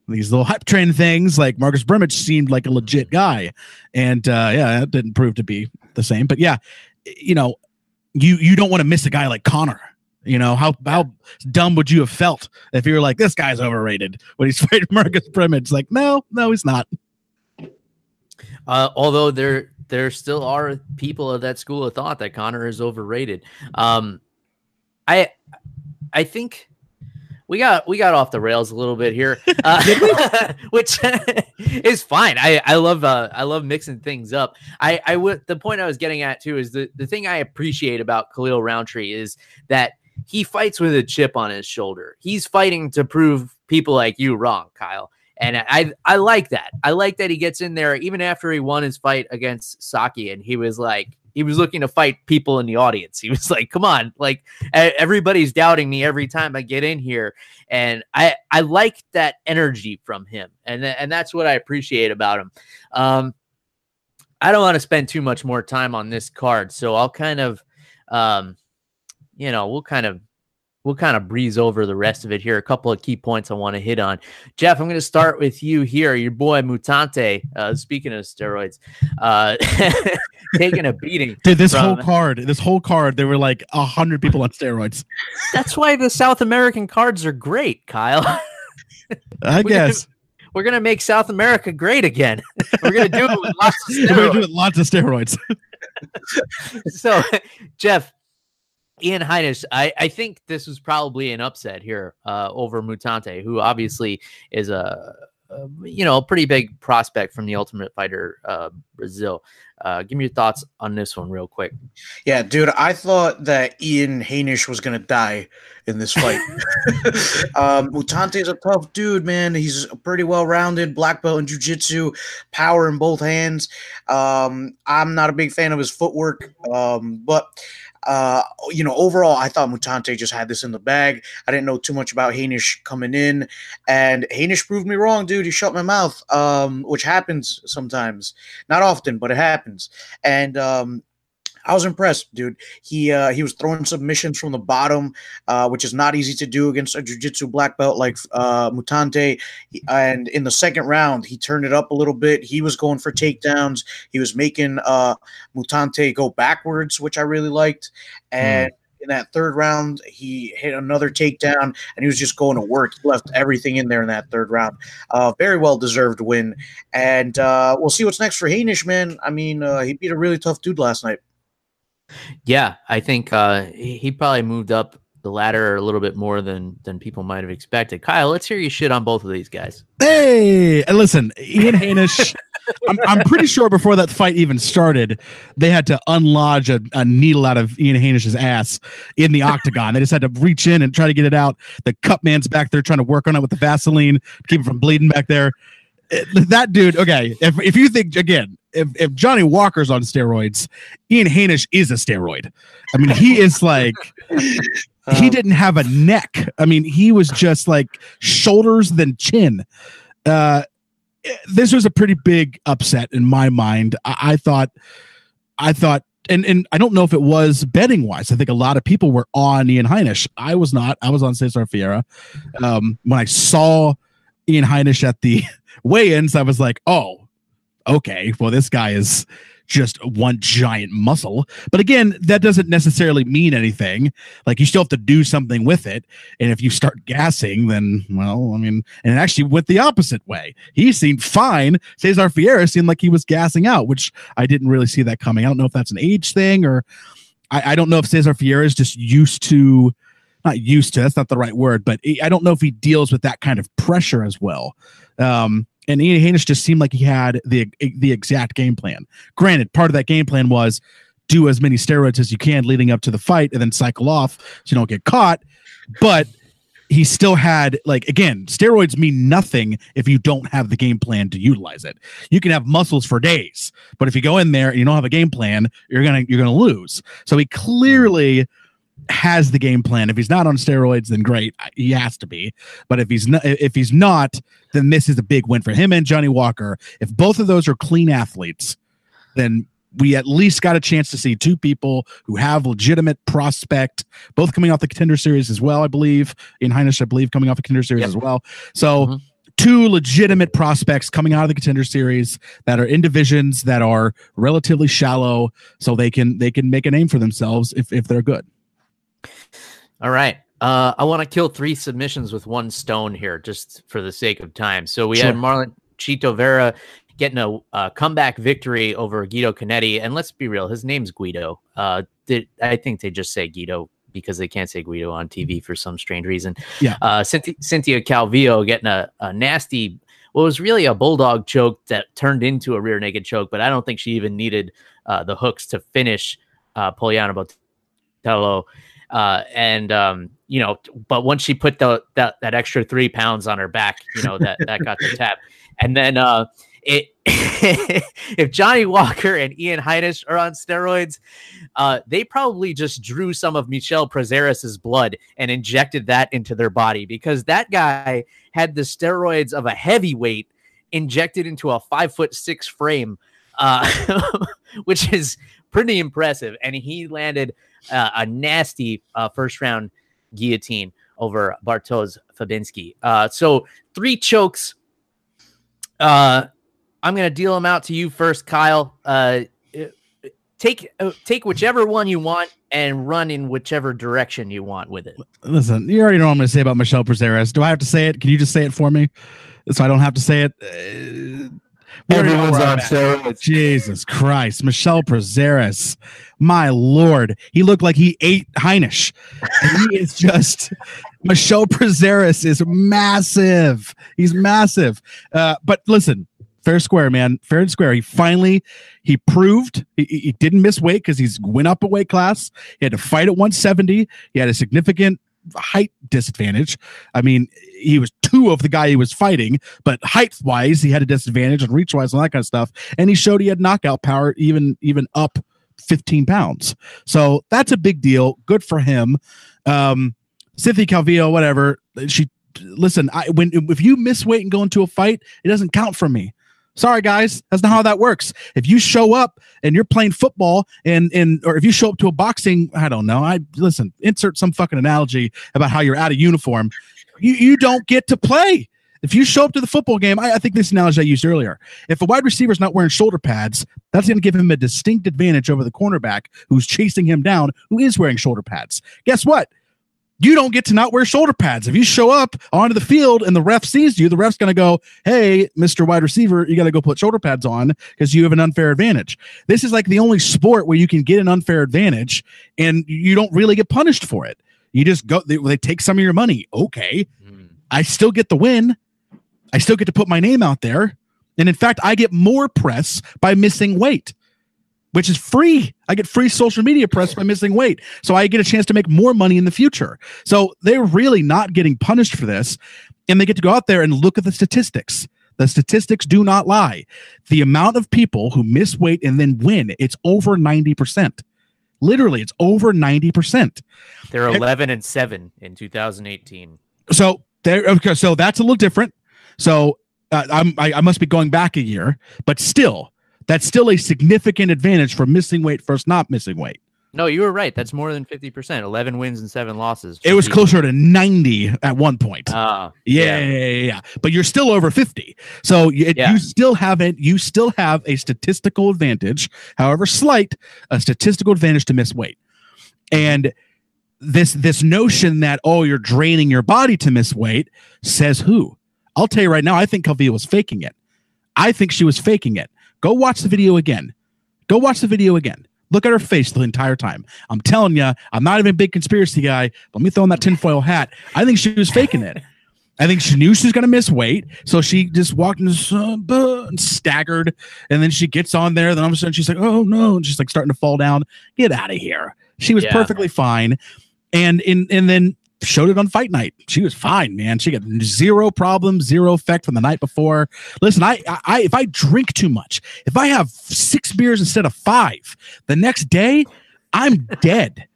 these little hype train things. Like Marcus Brimage seemed like a legit guy, and uh, yeah, that didn't prove to be the same. But yeah, you know, you you don't want to miss a guy like Conor. You know how how dumb would you have felt if you were like this guy's overrated when he's fighting Marcus Brimage? Like no, no, he's not. Uh, although there there still are people of that school of thought that Conor is overrated. Um, I I think we got we got off the rails a little bit here, uh, which is fine. I I love uh, I love mixing things up. I I the point I was getting at too is the the thing I appreciate about Khalil Rountree is that he fights with a chip on his shoulder. He's fighting to prove people like you wrong, Kyle. And I I like that. I like that he gets in there even after he won his fight against Saki and he was like he was looking to fight people in the audience. He was like, "Come on, like everybody's doubting me every time I get in here." And I I like that energy from him. And and that's what I appreciate about him. Um I don't want to spend too much more time on this card, so I'll kind of um you know, we'll kind of we'll kind of breeze over the rest of it here. A couple of key points I want to hit on. Jeff, I'm going to start with you here. Your boy Mutante. Uh, speaking of steroids, uh, taking a beating. Dude, this from, whole card, this whole card, there were like a hundred people on steroids. That's why the South American cards are great, Kyle. I guess. Gonna, we're gonna make South America great again. we're gonna do it with lots of steroids. We're gonna do it lots of steroids. so, Jeff, Ian Heinisch, I, I think this was probably an upset here uh, over Mutante, who obviously is a, a, you know a pretty big prospect from the Ultimate Fighter uh, Brazil. Uh, give me your thoughts on this one real quick. Yeah, dude, I thought that Ian Heinisch was gonna die in this fight. um, Mutante is a tough dude, man. He's pretty well rounded, black belt in jiu-jitsu, power in both hands. Um, I'm not a big fan of his footwork, um, but uh, you know, overall, I thought Mutante just had this in the bag. I didn't know too much about Heinisch coming in, and Heinisch proved me wrong, dude. He shut my mouth, um, which happens sometimes, not often, but it happens. And um, I was impressed, dude. He uh, he was throwing submissions from the bottom, uh, which is not easy to do against a jiu-jitsu black belt like uh, Mutante. And in the second round, he turned it up a little bit. He was going for takedowns. He was making uh, Mutante go backwards, which I really liked. And mm in that third round, he hit another takedown and he was just going to work. He left everything in there in that third round. Uh, very well deserved win. And uh, we'll see what's next for Heinisch, man. I mean, uh, he beat a really tough dude last night. Yeah, I think uh, he probably moved up the ladder a little bit more than than people might have expected. Kyle, let's hear you shit on both of these guys. Hey, listen, Ian Heinisch I'm, I'm pretty sure before that fight even started, they had to unlodge a, a needle out of Ian Heinisch's ass in the octagon. They just had to reach in and try to get it out. The cup man's back there trying to work on it with the Vaseline, keep it from bleeding back there. That dude, okay. If if you think again, if if Johnny Walker's on steroids, Ian Heinisch is a steroid. I mean, he is like he um, didn't have a neck. I mean, he was just like shoulders than chin. Uh, this was a pretty big upset in my mind. I, I thought, I thought, and and I don't know if it was betting wise. I think a lot of people were on Ian Heinisch. I was not. I was on Cezar Ferreira. Um, when I saw Ian Heinisch at the weigh-ins, I was like, oh, okay. Well, this guy is just one giant muscle. But again, that doesn't necessarily mean anything. Like you still have to do something with it. And if you start gassing, then well, I mean, and it actually went the opposite way. He seemed fine. Cezar Ferreira seemed like he was gassing out, which I didn't really see that coming. I don't know if that's an age thing or I, I don't know if Cezar Ferreira is just used to not used to that's not the right word, but I don't know if he deals with that kind of pressure as well. Um, and Ian Heinisch just seemed like he had the the exact game plan. Granted, part of that game plan was do as many steroids as you can leading up to the fight and then cycle off so you don't get caught. But he still had like again, steroids mean nothing if you don't have the game plan to utilize it. You can have muscles for days, but if you go in there and you don't have a game plan, you're gonna you're gonna lose. So he clearly has the game plan. If he's not on steroids, then great, he has to be. But if he's not, if he's not, then this is a big win for him and Johnny Walker. If both of those are clean athletes, then we at least got a chance to see two people who have legitimate prospect, both coming off the contender series as well. I believe in Heinisch, I believe coming off the contender series yep. as well. So. Mm-hmm two legitimate prospects coming out of the contender series that are in divisions that are relatively shallow so they can they can make a name for themselves if if they're good all right. Uh, I want to kill three submissions with one stone here, just for the sake of time. So we sure. had Marlon Chito Vera getting a, a, comeback victory over Guido Canetti, and let's be real, his name's Guido. Uh, did, I think they just say Guido because they can't say Guido on TV for some strange reason. Yeah. Uh, Cynthia, Cynthia Calvillo getting a, a nasty, what was really a bulldog choke that turned into a rear naked choke, but I don't think she even needed uh, the hooks to finish uh, Poliana Botelho. Uh, and um, you know, but once she put the that, that extra three pounds on her back, you know that that got the tap. And then uh, it if Johnny Walker and Ian Heinisch are on steroids, uh, they probably just drew some of Michel Prazeres's blood and injected that into their body because that guy had the steroids of a heavyweight injected into a five foot six frame, uh, which is pretty impressive. And he landed uh, a nasty uh, first round guillotine over Bartosz Fabinski. Uh, so three chokes. Uh, I'm to deal them out to you first, Kyle. Uh, take uh, take whichever one you want and run in whichever direction you want with it. Listen, you already know what I'm to say about Michel Prazeres. Do I have to say it? Can you just say it for me, so I don't have to say it? Everyone's on steroids. Jesus Christ, Michel Prazeres, my lord, he looked like he ate Heinisch. he is just Michel Prazeres is massive. He's massive. Uh, but listen, fair square, man, fair and square. He finally he proved he, he didn't miss weight because he's went up a weight class. He had to fight at 170. He had a significant height disadvantage. I mean, he was two of the guy he was fighting, but height wise, he had a disadvantage and reach wise and that kind of stuff. And he showed he had knockout power even even up 15 pounds. So that's a big deal. Good for him. Um, Cynthia Calvillo, whatever. She listen. I when if you miss weight and go into a fight, it doesn't count for me. Sorry, guys, that's not how that works. If you show up and you're playing football, and and or if you show up to a boxing, I don't know. I listen. Insert some fucking analogy about how you're out of uniform. You you don't get to play. If you show up to the football game, I, I think this analogy I used earlier. If a wide receiver is not wearing shoulder pads, that's going to give him a distinct advantage over the cornerback who's chasing him down, who is wearing shoulder pads. Guess what? You don't get to not wear shoulder pads. If you show up onto the field and the ref sees you, the ref's going to go, Hey, Mr. Wide Receiver, you got to go put shoulder pads on because you have an unfair advantage. This is like the only sport where you can get an unfair advantage and you don't really get punished for it. You just go, they, they take some of your money. Okay. Mm. I still get the win. I still get to put my name out there. And in fact, I get more press by missing weight which is free. I get free social media press by missing weight. So I get a chance to make more money in the future. So they're really not getting punished for this. And they get to go out there and look at the statistics. The statistics do not lie. The amount of people who miss weight and then win, it's over 90%. Literally, it's over 90%. They're 11 and 7 in 2018. So there okay, so that's a little different. So uh, I'm I, I must be going back a year, but still that's still a significant advantage for missing weight versus not missing weight. No, you were right. That's more than 50%. 11 wins and seven losses. It was closer to 90 at one point. Uh, yeah, yeah, yeah, yeah, But you're still over 50. So it, yeah. you still haven't, you still have a statistical advantage, however slight, a statistical advantage to miss weight. And this this notion that oh you're draining your body to miss weight says who? I'll tell you right now, I think Calvillo was faking it. I think she was faking it. Go watch the video again. Go watch the video again. Look at her face the entire time. I'm telling you, I'm not even a big conspiracy guy. Let me throw in that tinfoil hat. I think she was faking it. I think she knew she was going to miss weight, so she just walked and, uh, and staggered, and then she gets on there. Then all of a sudden she's like, "Oh no!" and she's like starting to fall down. Get out of here. She was yeah. perfectly fine, and in and then showed it on fight night. She was fine, man. She got zero problems, zero effect from the night before. Listen, I, I, if I drink too much, if I have six beers instead of five, the next day I'm dead.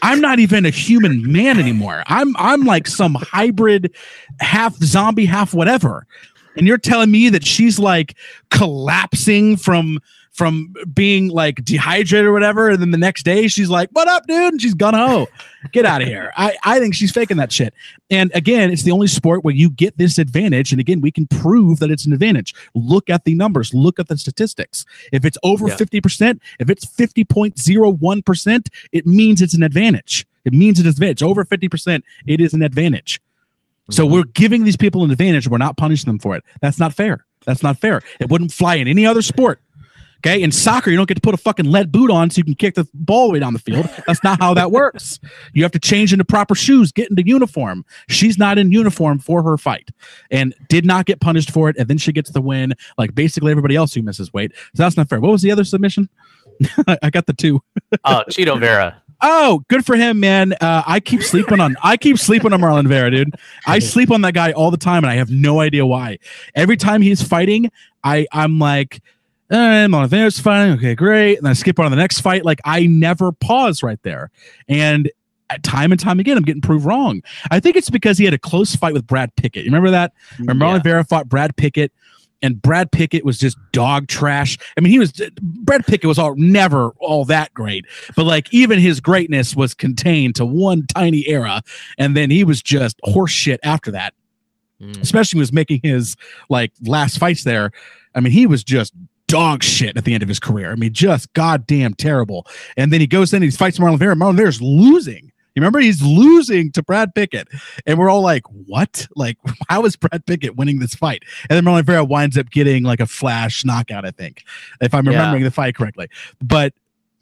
I'm not even a human man anymore. I'm, I'm like some hybrid, half zombie, half whatever. And you're telling me that she's like collapsing from from being like dehydrated or whatever. And then the next day she's like, What up, dude? And she's gone ho. Get out of here. I, I think she's faking that shit. And again, it's the only sport where you get this advantage. And again, we can prove that it's an advantage. Look at the numbers, look at the statistics. If it's over yeah. 50%, if it's 50.01%, it means it's an advantage. It means it is advantage. Over 50%, it is an advantage. So mm-hmm. we're giving these people an advantage. We're not punishing them for it. That's not fair. That's not fair. It wouldn't fly in any other sport. Okay. In soccer, you don't get to put a fucking lead boot on so you can kick the ball way down the field. That's not how that works. You have to change into proper shoes, get into uniform. She's not in uniform for her fight and did not get punished for it. And then she gets the win, like basically everybody else who misses weight. So that's not fair. What was the other submission? I got the two. oh, Cheeto Vera. Oh, good for him, man. Uh, I keep sleeping on I keep sleeping on Marlon Vera, dude. I sleep on that guy all the time, and I have no idea why. Every time he's fighting, I I'm like, and Oliveira's fighting. Okay, great. And I skip on to the next fight. Like I never pause right there. And time and time again, I'm getting proved wrong. I think it's because he had a close fight with Brad Pickett. You remember that? When Marlon yeah. Vera fought Brad Pickett, and Brad Pickett was just dog trash. I mean, he was Brad Pickett was all never all that great, but like even his greatness was contained to one tiny era, and then he was just horseshit after that. Mm. Especially when he was making his like last fights there. I mean, he was just dog shit at the end of his career. I mean, just goddamn terrible. And then he goes in and he fights Marlon Vera. Marlon Vera's losing. You remember he's losing to Brad Pickett, and we're all like, "What? Like, how is Brad Pickett winning this fight?" And then Marlon Vera winds up getting like a flash knockout, I think, if I'm remembering yeah. the fight correctly. But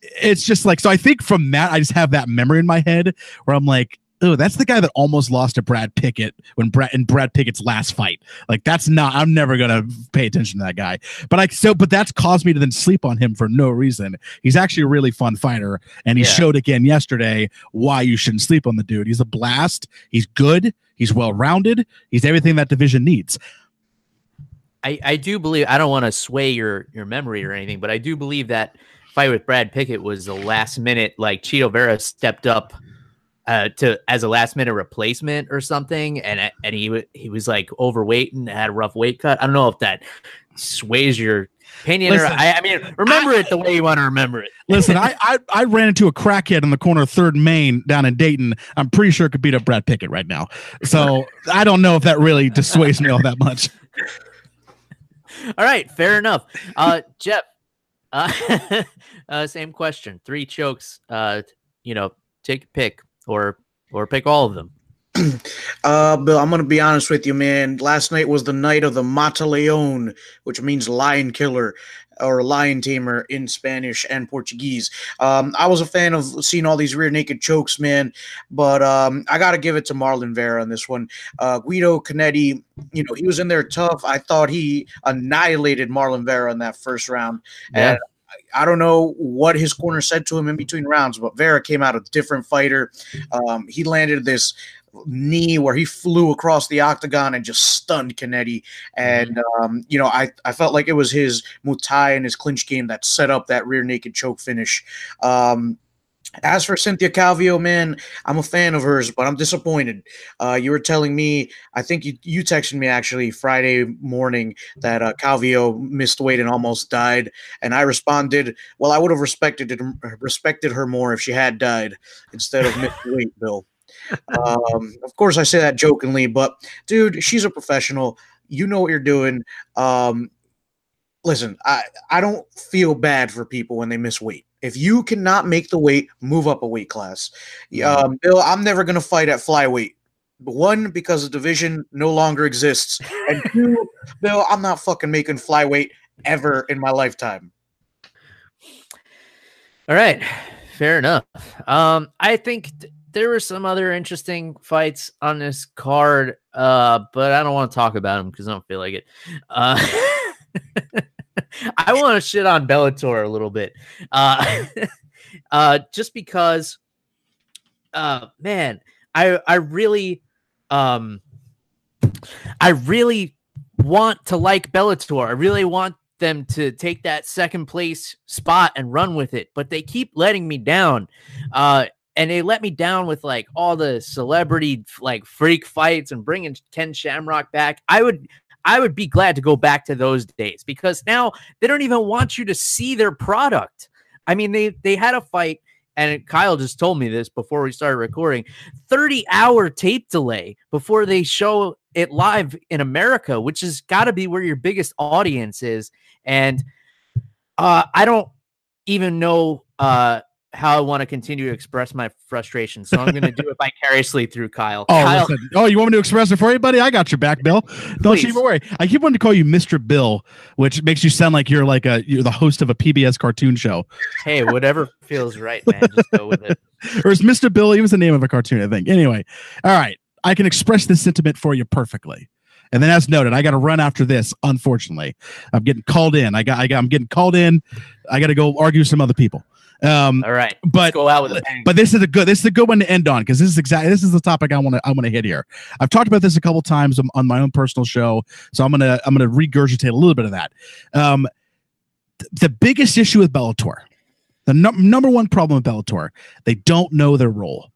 it's just like, so I think from that, I just have that memory in my head where I'm like, oh, that's the guy that almost lost to Brad Pickett when Brad in Brad Pickett's last fight. Like that's not. I'm never gonna pay attention to that guy. But I so, but that's caused me to then sleep on him for no reason. He's actually a really fun fighter, and he yeah. showed again yesterday why you shouldn't sleep on the dude. He's a blast. He's good. He's well rounded. He's everything that division needs. I, I do believe I don't want to sway your your memory or anything, but I do believe that fight with Brad Pickett was the last minute. Like Chito Vera stepped up uh, to as a last minute replacement or something, and and he he was like overweight and had a rough weight cut. I don't know if that sways your opinion. Listen, or, I, I, mean, remember I, it the way you want to remember it. listen, I, I I ran into a crackhead on the corner of Third Main down in Dayton. I'm pretty sure it could beat up Brad Pickett right now. So I don't know if that really dissuades me all that much. All right, fair enough. Uh, Jeff, uh, uh, same question. Three chokes. Uh, you know, take a pick or or pick all of them. uh, Bill, I'm gonna be honest with you, man. Last night was the night of the Mata Leon, which means lion killer or lion tamer in Spanish and Portuguese. Um, I was a fan of seeing all these rear naked chokes, man, but um, I got to give it to Marlon Vera on this one. Uh, Guido Canetti, you know, he was in there tough. I thought he annihilated Marlon Vera in that first round. Yeah. And I don't know what his corner said to him in between rounds, but Vera came out a different fighter. Um, he landed this knee where he flew across the octagon and just stunned Canetti. And mm-hmm. um, you know, I, I felt like it was his Muay and his clinch game that set up that rear naked choke finish. Um, as for Cynthia Calvillo, man, I'm a fan of hers, but I'm disappointed. Uh, you were telling me, I think you, you texted me actually Friday morning that uh, Calvillo missed weight and almost died, and I responded, "Well, I would have respected it, respected her more if she had died instead of missed weight, Bill." um, of course, I say that jokingly, but dude, she's a professional. You know what you're doing. Um, listen, I I don't feel bad for people when they miss weight. If you cannot make the weight, move up a weight class. Mm-hmm. Um, Bill, I'm never gonna fight at flyweight. One, because the division no longer exists, and two, Bill, I'm not fucking making flyweight ever in my lifetime. All right, fair enough. Um, I think th- there were some other interesting fights on this card, uh, but I don't want to talk about them because I don't feel like it. Uh, I want to shit on Bellator a little bit, uh, uh, just because, uh, man, I I really, um, I really want to like Bellator. I really want them to take that second place spot and run with it, but they keep letting me down. Uh, and they let me down with like all the celebrity like freak fights and bringing Ken Shamrock back. I would I would be glad to go back to those days because now they don't even want you to see their product. I mean, they they had a fight and Kyle just told me this before we started recording 30 hour tape delay before they show it live in America, which has got to be where your biggest audience is. And uh, I don't even know uh, how I want to continue to express my frustration. So I'm going to do it vicariously through Kyle. Oh, Kyle. oh, you want me to express it for you, buddy? I got your back, Bill. Don't Please. you even worry. I keep wanting to call you Mr. Bill, which makes you sound like you're like a you're the host of a PBS cartoon show. Hey, whatever feels right, man. Just go with it. or is Mr. Bill? He was the name of a cartoon, I think. Anyway, all right. I can express this sentiment for you perfectly. And then, as noted, I got to run after this. Unfortunately, I'm getting called in. I got, I got, I'm getting called in. I got to go argue with some other people. Um, All right, but go out with. But this is a good this is a good one to end on because this is exactly this is the topic I want to I want to hit here. I've talked about this a couple times on, on, my own personal show, so I'm gonna I'm gonna regurgitate a little bit of that. Um, th- the biggest issue with Bellator, the num- number one problem with Bellator, they don't know their role,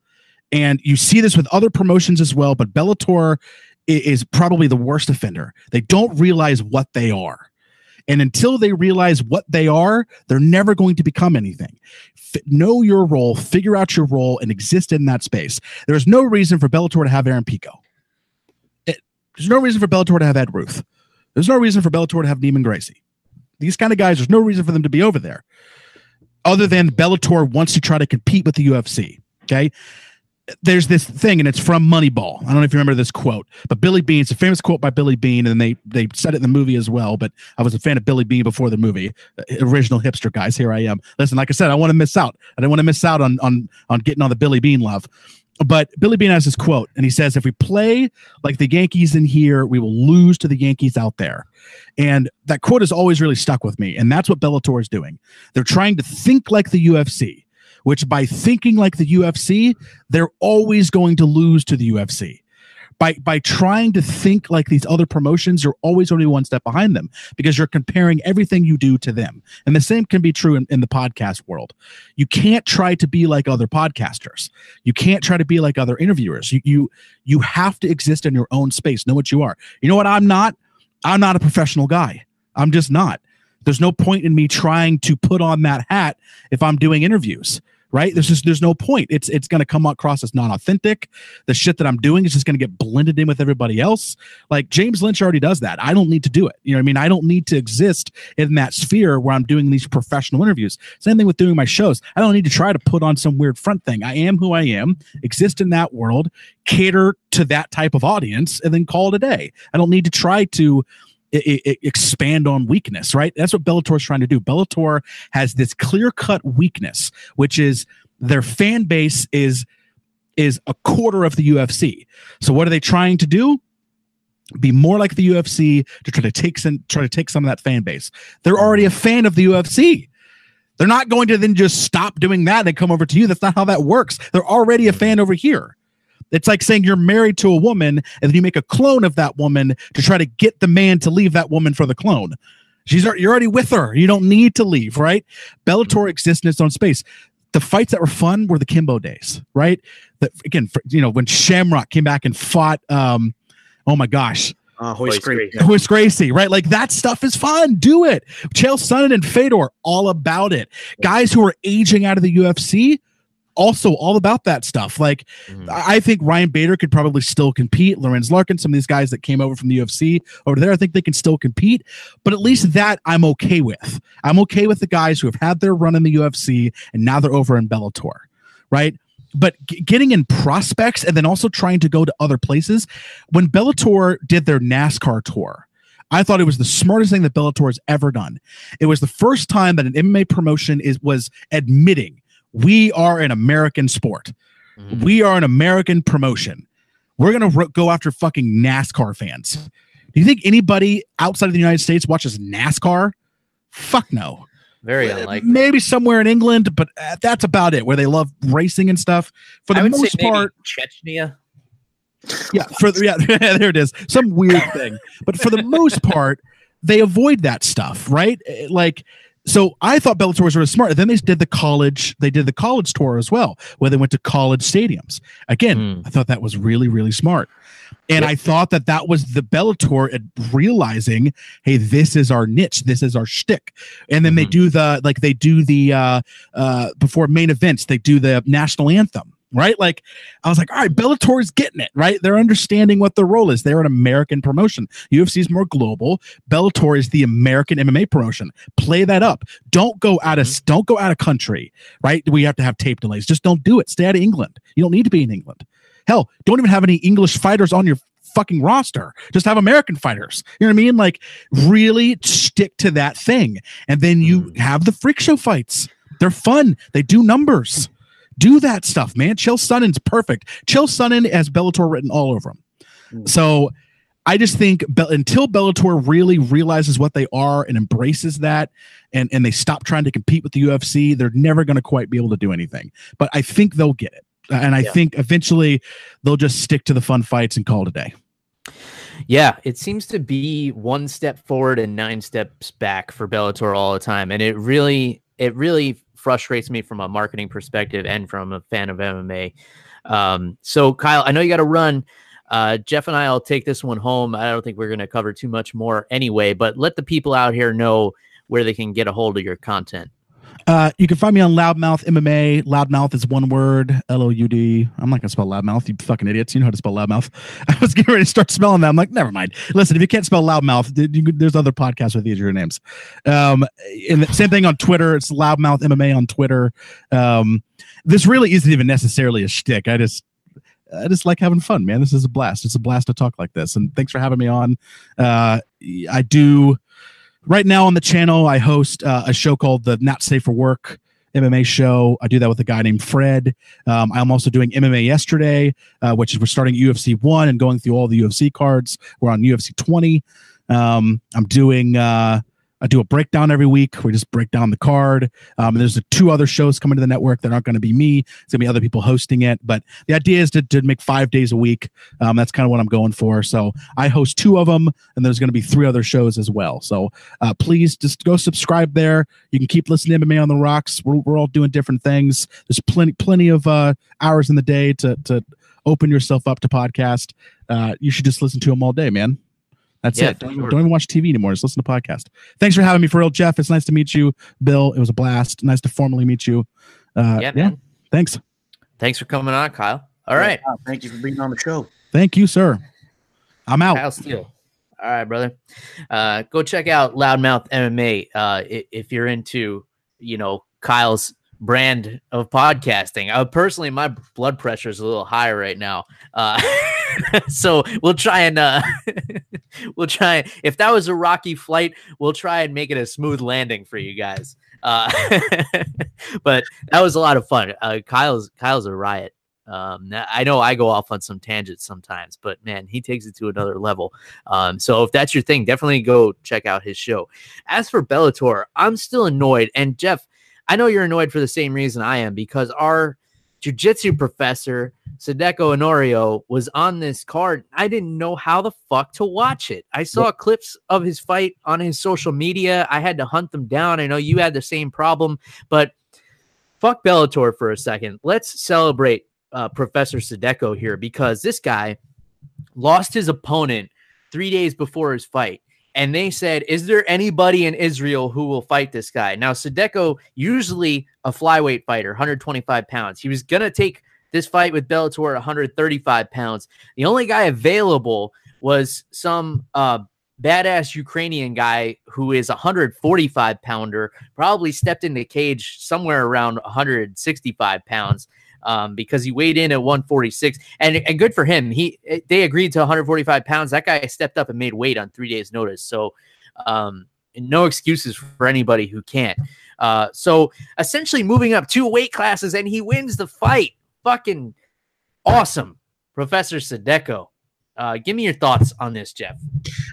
and you see this with other promotions as well. But Bellator is probably the worst offender. They don't realize what they are. And until they realize what they are, they're never going to become anything. F- know your role, figure out your role, and exist in that space. There's no reason for Bellator to have Aaron Pico. It, there's no reason for Bellator to have Ed Ruth. There's no reason for Bellator to have Neiman Gracie. These kind of guys, there's no reason for them to be over there other than Bellator wants to try to compete with the UFC. Okay there's this thing, and it's from Moneyball. I don't know if you remember this quote, but Billy Beane. It's a famous quote by Billy Beane and they they said it in the movie as well. But I was a fan of Billy Beane before the movie. Uh, original hipster guys. Here I am. Listen, like I said, I want to miss out. I don't want to miss out on on on getting on the Billy Beane love. But Billy Beane has this quote, and he says, "If we play like the Yankees in here, we will lose to the Yankees out there." And that quote has always really stuck with me, and that's what Bellator is doing. They're trying to think like the UFC which by thinking like the UFC, they're always going to lose to the UFC. by by trying to think like these other promotions you're always only one step behind them because you're comparing everything you do to them. And the same can be true in, in the podcast world. You can't try to be like other podcasters. You can't try to be like other interviewers. You you you have to exist in your own space. Know what you are. You know what? I'm not i'm not a professional guy. I'm just not. There's no point in me trying to put on that hat if i'm doing interviews right? There's just there's no point. It's it's going to come across as non-authentic. The shit that I'm doing is just going to get blended in with everybody else. Like James Lynch already does that. I don't need to do it. You know what I mean? I don't need to exist in that sphere where I'm doing these professional interviews. Same thing with doing my shows. I don't need to try to put on some weird front thing. I am who I am, exist in that world, cater to that type of audience, and then call it a day. I don't need to try to I- I- expand on weakness, right? That's what Bellator is trying to do. Bellator has this clear cut weakness, which is their fan base is is a quarter of the UFC. So what are they trying to do? Be more like the UFC to try to take some try to take some of that fan base. They're already a fan of the UFC. They're not going to then just stop doing that and come over to you. That's not how that works. They're already a fan over here. It's like saying you're married to a woman and then you make a clone of that woman to try to get the man to leave that woman for the clone. She's you're already with her. You don't need to leave, right? Bellator exists in its own space. The fights that were fun were the Kimbo days, right? That again, for, you know, when Shamrock came back and fought, um, oh my gosh, Uh, Royce Royce Gracie. Gracie. Royce Gracie, right? Like that stuff is fun. Do it. Chael Sonnen and Fedor, all about it. Guys who are aging out of the UFC, also all about that stuff. Like Mhm. I I think Ryan Bader could probably still compete. Lorenz Larkin, some of these guys that came over from the UFC over there, I think they can still compete. But at least that I'm okay with. I'm okay with the guys who have had their run in the UFC and now they're over in Bellator, right? But g- getting in prospects and then also trying to go to other places. When Bellator did their NASCAR tour, I thought it was the smartest thing that Bellator has ever done. It was the first time that an MMA promotion is was admitting we are an American sport. Mhm. We are an American promotion. We're gonna ro- go after fucking NASCAR fans. Do you think anybody outside of the United States watches NASCAR? Fuck no. Very Uh, unlikely. Maybe somewhere in England, but uh, that's about it. Where they love racing and stuff. For the most part, Chechnya. yeah, for the, yeah, there it is. Some weird thing. But for the most part, they avoid that stuff, right? Eh, Like, so I thought Bellator was really smart. Then they did the college, they did the college tour as well, where they went to college stadiums. Again, Mm. I thought that was really, really smart. And Yep. I thought that that was the Bellator at realizing, hey, this is our niche, this is our shtick. And then they Mhm. do the like they do the uh uh before main events, they do the national anthem, right? Like I was like, all right, Bellator's getting it, right? They're understanding what their role is. They're an American promotion. UFC is more global. Bellator is the American MMA promotion. Play that up. Don't go out of don't go out of country, right? We have to have tape delays. Just don't do it. Stay out of England. You don't need to be in England. Hell, don't even have any English fighters on your fucking roster. Just have American fighters. You know what I mean? Like really stick to that thing. And then you Mm. have the freak show fights. They're fun. They do numbers. Do that stuff, man. Chael Sonnen's perfect. Chill Sonnen has Bellator written all over him. Mm. So I just think Be- until Bellator really realizes what they are and embraces that, and and they stop trying to compete with the UFC, they're never going to quite be able to do anything. But I think they'll get it, and I Yeah. think eventually they'll just stick to the fun fights and call it a day. Yeah, it seems to be one step forward and nine steps back for Bellator all the time, and it really, it really frustrates me from a marketing perspective and from a fan of MMA. Um, so, Kyle, I know you got to run. Uh, Jeff and I will take this one home. I don't think we're going to cover too much more anyway, but let the people out here know where they can get a hold of your content. Uh, you can find me on Loudmouth MMA. Loudmouth is one word, L O U D. I'm not gonna spell loudmouth. You fucking idiots. You know how to spell loudmouth. I was getting ready to start spelling that. I'm like, never mind. Listen, if you can't spell loudmouth, there's other podcasts with easier names. Um, and the same thing on Twitter. It's Loudmouth MMA on Twitter. Um, this really isn't even necessarily a shtick. I just I just like having fun, man. This is a blast. It's a blast to talk like this. And thanks for having me on. Uh, I do right now on the channel. I host uh, a show called the Not Safe for Work MMA show. I do that with a guy named Fred. Um, I'm also doing MMA yesterday, uh, which is we're starting UFC one and going through all the UFC cards. We're on UFC 20. Um, I'm doing uh, I do a breakdown every week. We just break down the card. Um, there's two other shows coming to the network that aren't going to be me. It's going to be other people hosting it. But the idea is to, to make five days a week. Um, that's kind of what I'm going for. So I host two of them, and there's going to be three other shows as well. So uh, please just go subscribe there. You can keep listening to MMA on the Rocks. We're, we're all doing different things. There's plenty plenty of uh, hours in the day to to open yourself up to podcast. Uh, you should just listen to them all day, man. That's Yeah, it. Don't, even- sure. don't even watch TV anymore. Just listen to podcast. Thanks for having me for real, Jeff. It's nice to meet you, Bill. It was a blast. Nice to formally meet you. Uh, yeah, yeah. man. Thanks. Thanks for coming on, Kyle. All right. Yeah, thank you for being on the show. Thank you, sir. I'm out. Kyle Steele. All right, brother. Uh, go check out Loudmouth MMA uh, if you're into, you know, Kyle's brand of podcasting. Uh, personally, my blood pressure is a little higher right now, uh, so we'll try and uh, we'll try. If that was a rocky flight, we'll try and make it a smooth landing for you guys. Uh, but that was a lot of fun. Uh, Kyle's Kyle's a riot. Um, I know I go off on some tangents sometimes, but man, he takes it to another level. Um, so if that's your thing, definitely go check out his show. As for Bellator, I'm still annoyed. And Jeff, I know you're annoyed for the same reason I am because our jujitsu professor, Sadeko Honorio, was on this card. I didn't know how the fuck to watch it. I saw clips of his fight on his social media. I had to hunt them down. I know you had the same problem, but fuck Bellator for a second. Let's celebrate uh, Professor Sadeko here because this guy lost his opponent three days before his fight. And they said, Is there anybody in Israel who will fight this guy? Now, Sadeko, usually a flyweight fighter, 125 pounds. He was to take this fight with Bellator at 135 pounds. The only guy available was some uh, badass Ukrainian guy who is a 145 pounder, probably stepped in the cage somewhere around 165 pounds um, because he weighed in at 146. And, and good for him. He they agreed to 145 pounds. That guy stepped up and made weight on three days' notice. So um, no excuses for anybody who can't. Uh, so essentially moving up two weight classes and he wins the fight. Fucking awesome, Professor Sadeko. Uh, give me your thoughts on this, Jeff.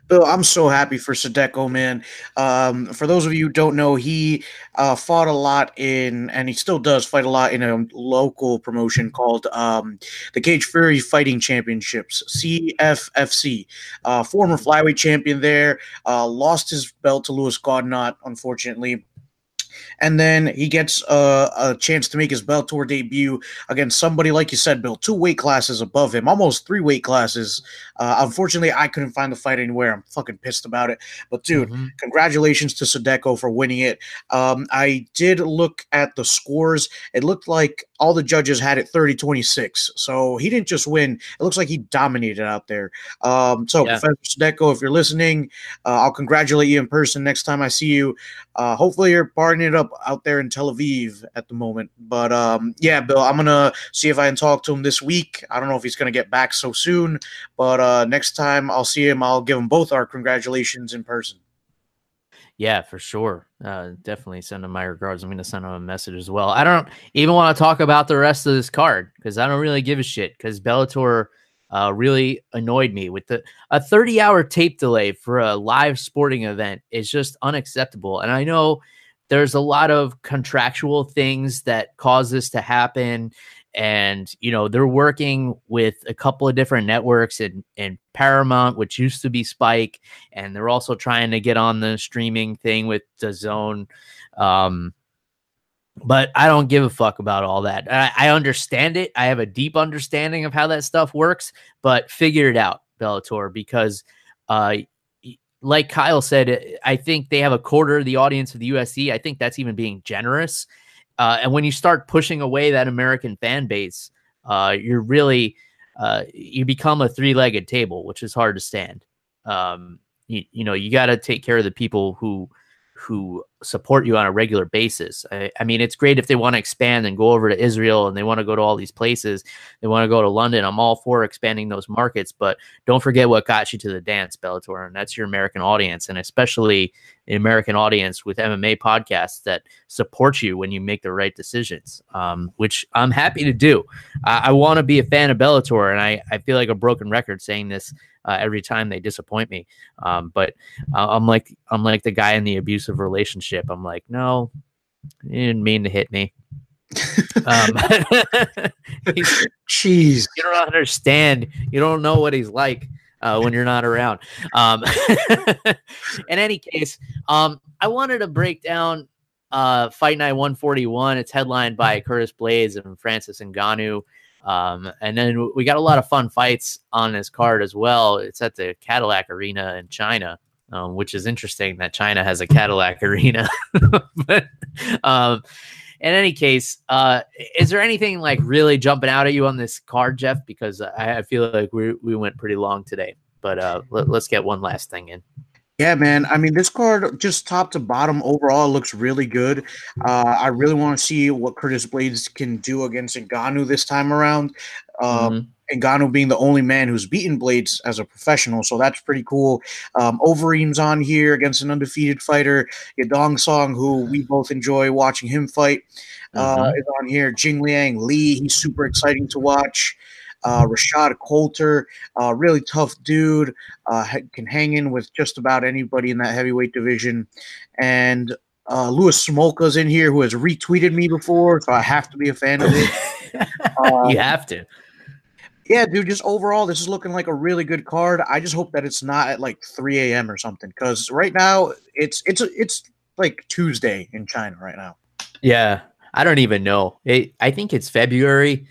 Bill, I'm so happy for Sadeko, man. Um, for those of you who don't know, he uh, fought a lot in, and he still does fight a lot in a local promotion called um, the Cage Fury Fighting Championships, CFFC. Uh, former flyweight champion there, uh, lost his belt to Louis Gaudinot, unfortunately. And then he gets uh, a chance to make his Bellator debut against somebody, like you said, Bill, two weight classes above him, almost three weight classes. Uh, unfortunately, I couldn't find the fight anywhere. I'm fucking pissed about it. But dude, Mhm. congratulations to Sadeko for winning it. Um, I did look at the scores. It looked like all the judges had it 30 26. So he didn't just win, it looks like he dominated out there. Um, so, Yeah. Professor Sadeko, if you're listening, uh, I'll congratulate you in person next time I see you. Uh, hopefully, you're partying it up out there in Tel Aviv at the moment. But um, yeah, Bill, I'm to see if I can talk to him this week. I don't know if he's to get back so soon, but uh, next time I'll see him, I'll give him both our congratulations in person. Yeah, for sure. Uh, definitely send him my regards. I'm going to send him a message as well. I don't even want to talk about the rest of this card because I don't really give a shit because Bellator uh, really annoyed me with the a 30 hour tape delay for a live sporting event is just unacceptable. And I know there's a lot of contractual things that cause this to happen. And you know they're working with a couple of different networks and and Paramount, which used to be Spike, and they're also trying to get on the streaming thing with DAZN um but i don't give a fuck about all that. I, I understand it. I have a deep understanding of how that stuff works but figure it out bellator because uh like kyle said i think they have a quarter of the audience of the UFC i think that's even being generous. Uh, and when you start pushing away that american fan base uh, you're really uh, you become a three-legged table which is hard to stand. Um, you, you know you got to take care of the people who who support you on a regular basis. I, I mean, it's great if they want to expand and go over to Israel and they want to go to all these places. They want to go to London. I'm all for expanding those markets, but don't forget what got you to the dance, Bellator, and that's your American audience, and especially the American audience with MMA podcasts that support you when you make the right decisions, um, which I'm happy to do. I, I want to be a fan of Bellator, and I, I feel like a broken record saying this uh, every time they disappoint me. Um, but uh, I'm like I'm like the guy in the abusive relationship. I'm like, no, he didn't mean to hit me. um, Jeez, you don't understand. You don't know what he's like uh, when you're not around. Um, in any case, um, I wanted to break down uh, Fight Night 141. It's headlined by Curtis Blaydes and Francis Ngannou. Um, and then we got a lot of fun fights on this card as well. It's at the Cadillac Arena in China, um, which is interesting that China has a Cadillac Arena. but um, in any case, uh, is there anything like really jumping out at you on this card, Jeff? Because I, I feel like we we went pretty long today. But uh, let, let's get one last thing in. Yeah, man. I mean, this card just top to bottom overall looks really good. Uh, I really want to see what Curtis Blaydes can do against Ngannou this time around. Uh, mm-hmm. Ngannou being the only man who's beaten Blaydes as a professional, so that's pretty cool. Um, Overeem's on here against an undefeated fighter. Yadong Song, who we both enjoy watching him fight, uh, mm-hmm. is on here. Jing Liang Li, he's super exciting to watch uh, Rashad Coulter, uh, really tough dude, uh, can hang in with just about anybody in that heavyweight division. And uh, Louis Smolka's in here who has retweeted me before, so I have to be a fan of it. Uh, you have to. Yeah, dude, just overall, this is looking like a really good card. I just hope that it's not at like 3 a.m. or something because right now it's it's it's like Tuesday in China right now. Yeah, I don't even know. It, I think it's February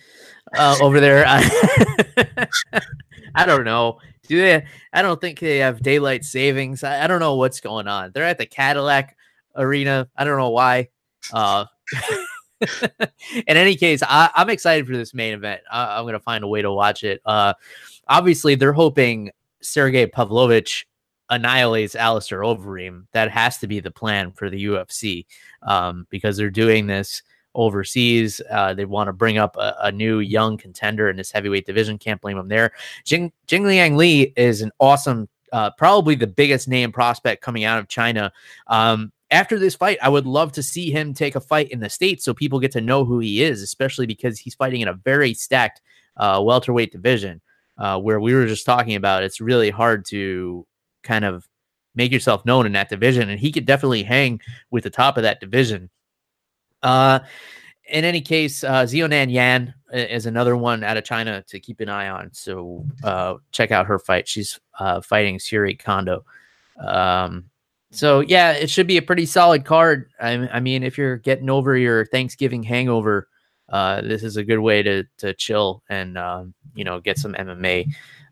uh, over there. I, I don't know. Do they? I don't think they have daylight savings. I, I, don't know what's going on. They're at the Cadillac Arena. I don't know why. Uh, in any case, I, am excited for this main event. I, am going to find a way to watch it. Uh, obviously, they're hoping Sergey Pavlovich annihilates Alistair Overeem. That has to be the plan for the UFC um, because they're doing this overseas. Uh, they want to bring up a, a, new young contender in this heavyweight division. Can't blame them there. Jing, Jing Liang Li is an awesome, uh, probably the biggest name prospect coming out of China. Um, after this fight, I would love to see him take a fight in the States so people get to know who he is, especially because he's fighting in a very stacked uh, welterweight division uh, where we were just talking about. It's really hard to kind of make yourself known in that division, and he could definitely hang with the top of that division. Uh, in any case, uh, Xiaonan Yan is another one out of China to keep an eye on. So uh, check out her fight. She's uh, fighting Syuri Kondo. Um, so yeah, it should be a pretty solid card. I, I mean, if you're getting over your Thanksgiving hangover, uh, this is a good way to to chill and um, you know get some MMA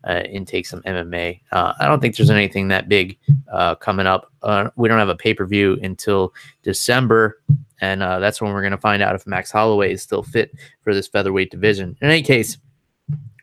uh, intake some MMA. Uh, I don't think there's anything that big uh, coming up. Uh, we don't have a pay per view until December, and uh, that's when we're going to find out if Max Holloway is still fit for this featherweight division. In any case,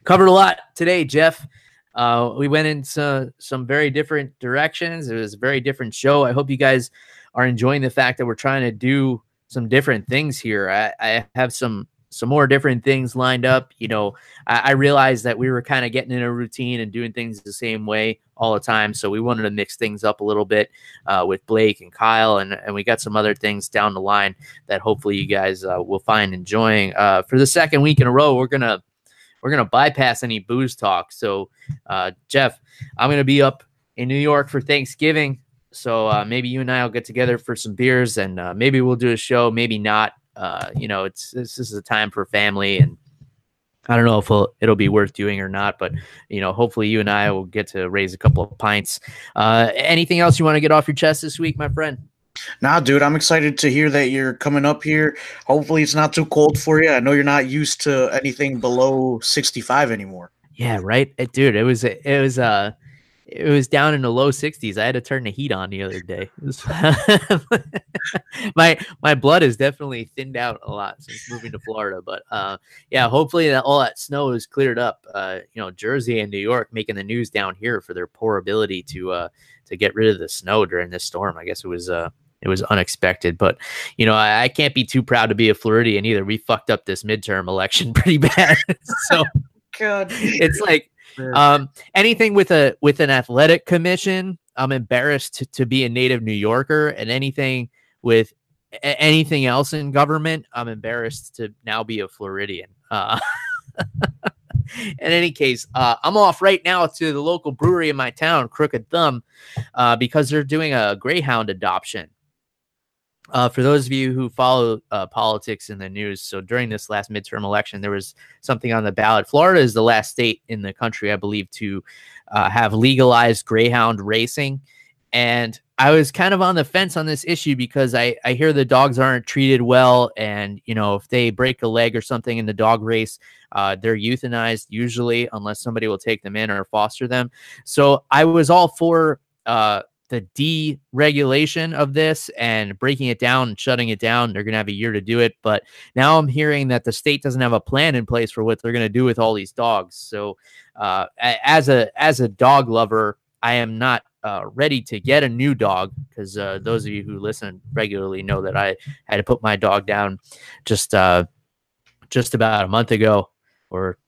covered a lot today, Jeff. Uh, we went into some very different directions. It was a very different show. I hope you guys are enjoying the fact that we're trying to do some different things here. I, I have some some more different things lined up. You know, I, I realized that we were kind of getting in a routine and doing things the same way all the time. So we wanted to mix things up a little bit uh, with Blake and Kyle, and, and we got some other things down the line that hopefully you guys uh, will find enjoying. Uh, for the second week in a row, we're gonna we're gonna bypass any booze talk. So, uh, Jeff, I'm gonna be up in New York for Thanksgiving. So uh, maybe you and I will get together for some beers, and uh, maybe we'll do a show. Maybe not uh, you know, it's this is a time for family, and I don't know if it'll, it'll be worth doing or not, but you know, hopefully you and I will get to raise a couple of pints. Uh, anything else you want to get off your chest this week, my friend? Nah, dude, I'm excited to hear that you're coming up here. Hopefully, it's not too cold for you. I know you're not used to anything below 65 anymore. Yeah, right, it, dude. It was it was uh it was down in the low 60s. I had to turn the heat on the other day. my my blood is definitely thinned out a lot since moving to Florida. But uh, yeah, hopefully that all that snow is cleared up. Uh, you know, Jersey and New York making the news down here for their poor ability to uh, to get rid of the snow during this storm. I guess it was uh, it was unexpected. But you know, I, I, can't be too proud to be a Floridian either. We fucked up this midterm election pretty bad. so God. it's like um, anything with a with an athletic commission, I'm embarrassed to, to be a native New Yorker, and anything with a- anything else in government, I'm embarrassed to now be a Floridian. Uh, in any case, uh, I'm off right now to the local brewery in my town, Crooked Thumb, uh, because they're doing a Greyhound adoption. Uh, for those of you who follow uh, politics in the news, so during this last midterm election, there was something on the ballot. Florida is the last state in the country, I believe, to uh, have legalized greyhound racing. And I was kind of on the fence on this issue because I, I hear the dogs aren't treated well. And, you know, if they break a leg or something in the dog race, uh, they're euthanized usually, unless somebody will take them in or foster them. So I was all for uh, the deregulation of this and breaking it down and shutting it down. They're going to have a year to do it. But now I'm hearing that the state doesn't have a plan in place for what they're going to do with all these dogs. So, uh, as a as a dog lover, I am not uh, ready to get a new dog because uh, those of you who listen regularly know that I had to put my dog down just uh, just about a month ago or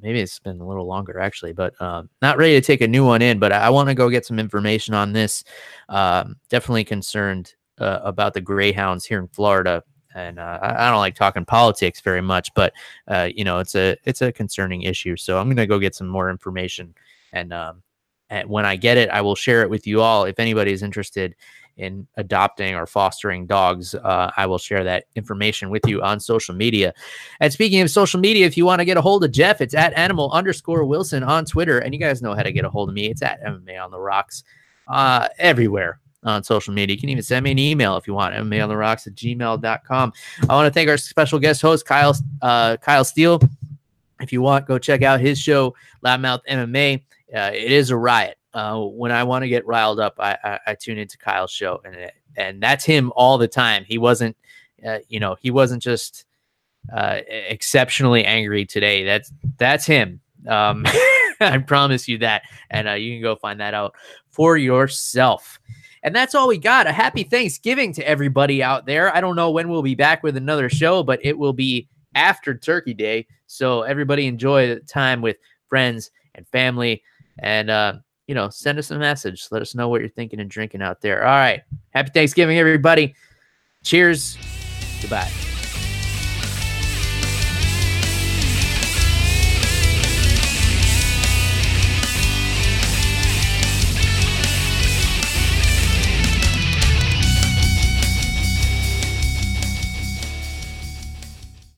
maybe it's been a little longer actually, but um, not ready to take a new one in. But I, I want to go get some information on this. Um, definitely concerned uh, about the Greyhounds here in Florida, and uh, I, I, don't like talking politics very much, but uh, you know it's a it's a concerning issue. So I'm gonna go get some more information, and, um, and when I get it, I will share it with you all. If anybody is interested in adopting or fostering dogs, uh, I will share that information with you on social media. And speaking of social media, if you want to get a hold of Jeff, it's at animal underscore Wilson on Twitter. And you guys know how to get a hold of me. It's at MMA on the rocks uh, everywhere on social media. You can even send me an email if you want, MMA on the rocks at gmail.com. I want to thank our special guest host, Kyle, uh, Kyle Steele. If you want, go check out his show, Loudmouth MMA. Uh, it is a riot uh, when I want to get riled up, I, I, I, tune into Kyle's show, and and that's him all the time. He wasn't, uh, you know, he wasn't just uh, exceptionally angry today. That's that's him. Um, I promise you that, and uh, you can go find that out for yourself. And that's all we got. A happy Thanksgiving to everybody out there. I don't know when we'll be back with another show, but it will be after Turkey Day. So everybody enjoy the time with friends and family. And uh, you know, send us a message. Let us know what you're thinking and drinking out there. All right. Happy Thanksgiving, everybody. Cheers. Goodbye.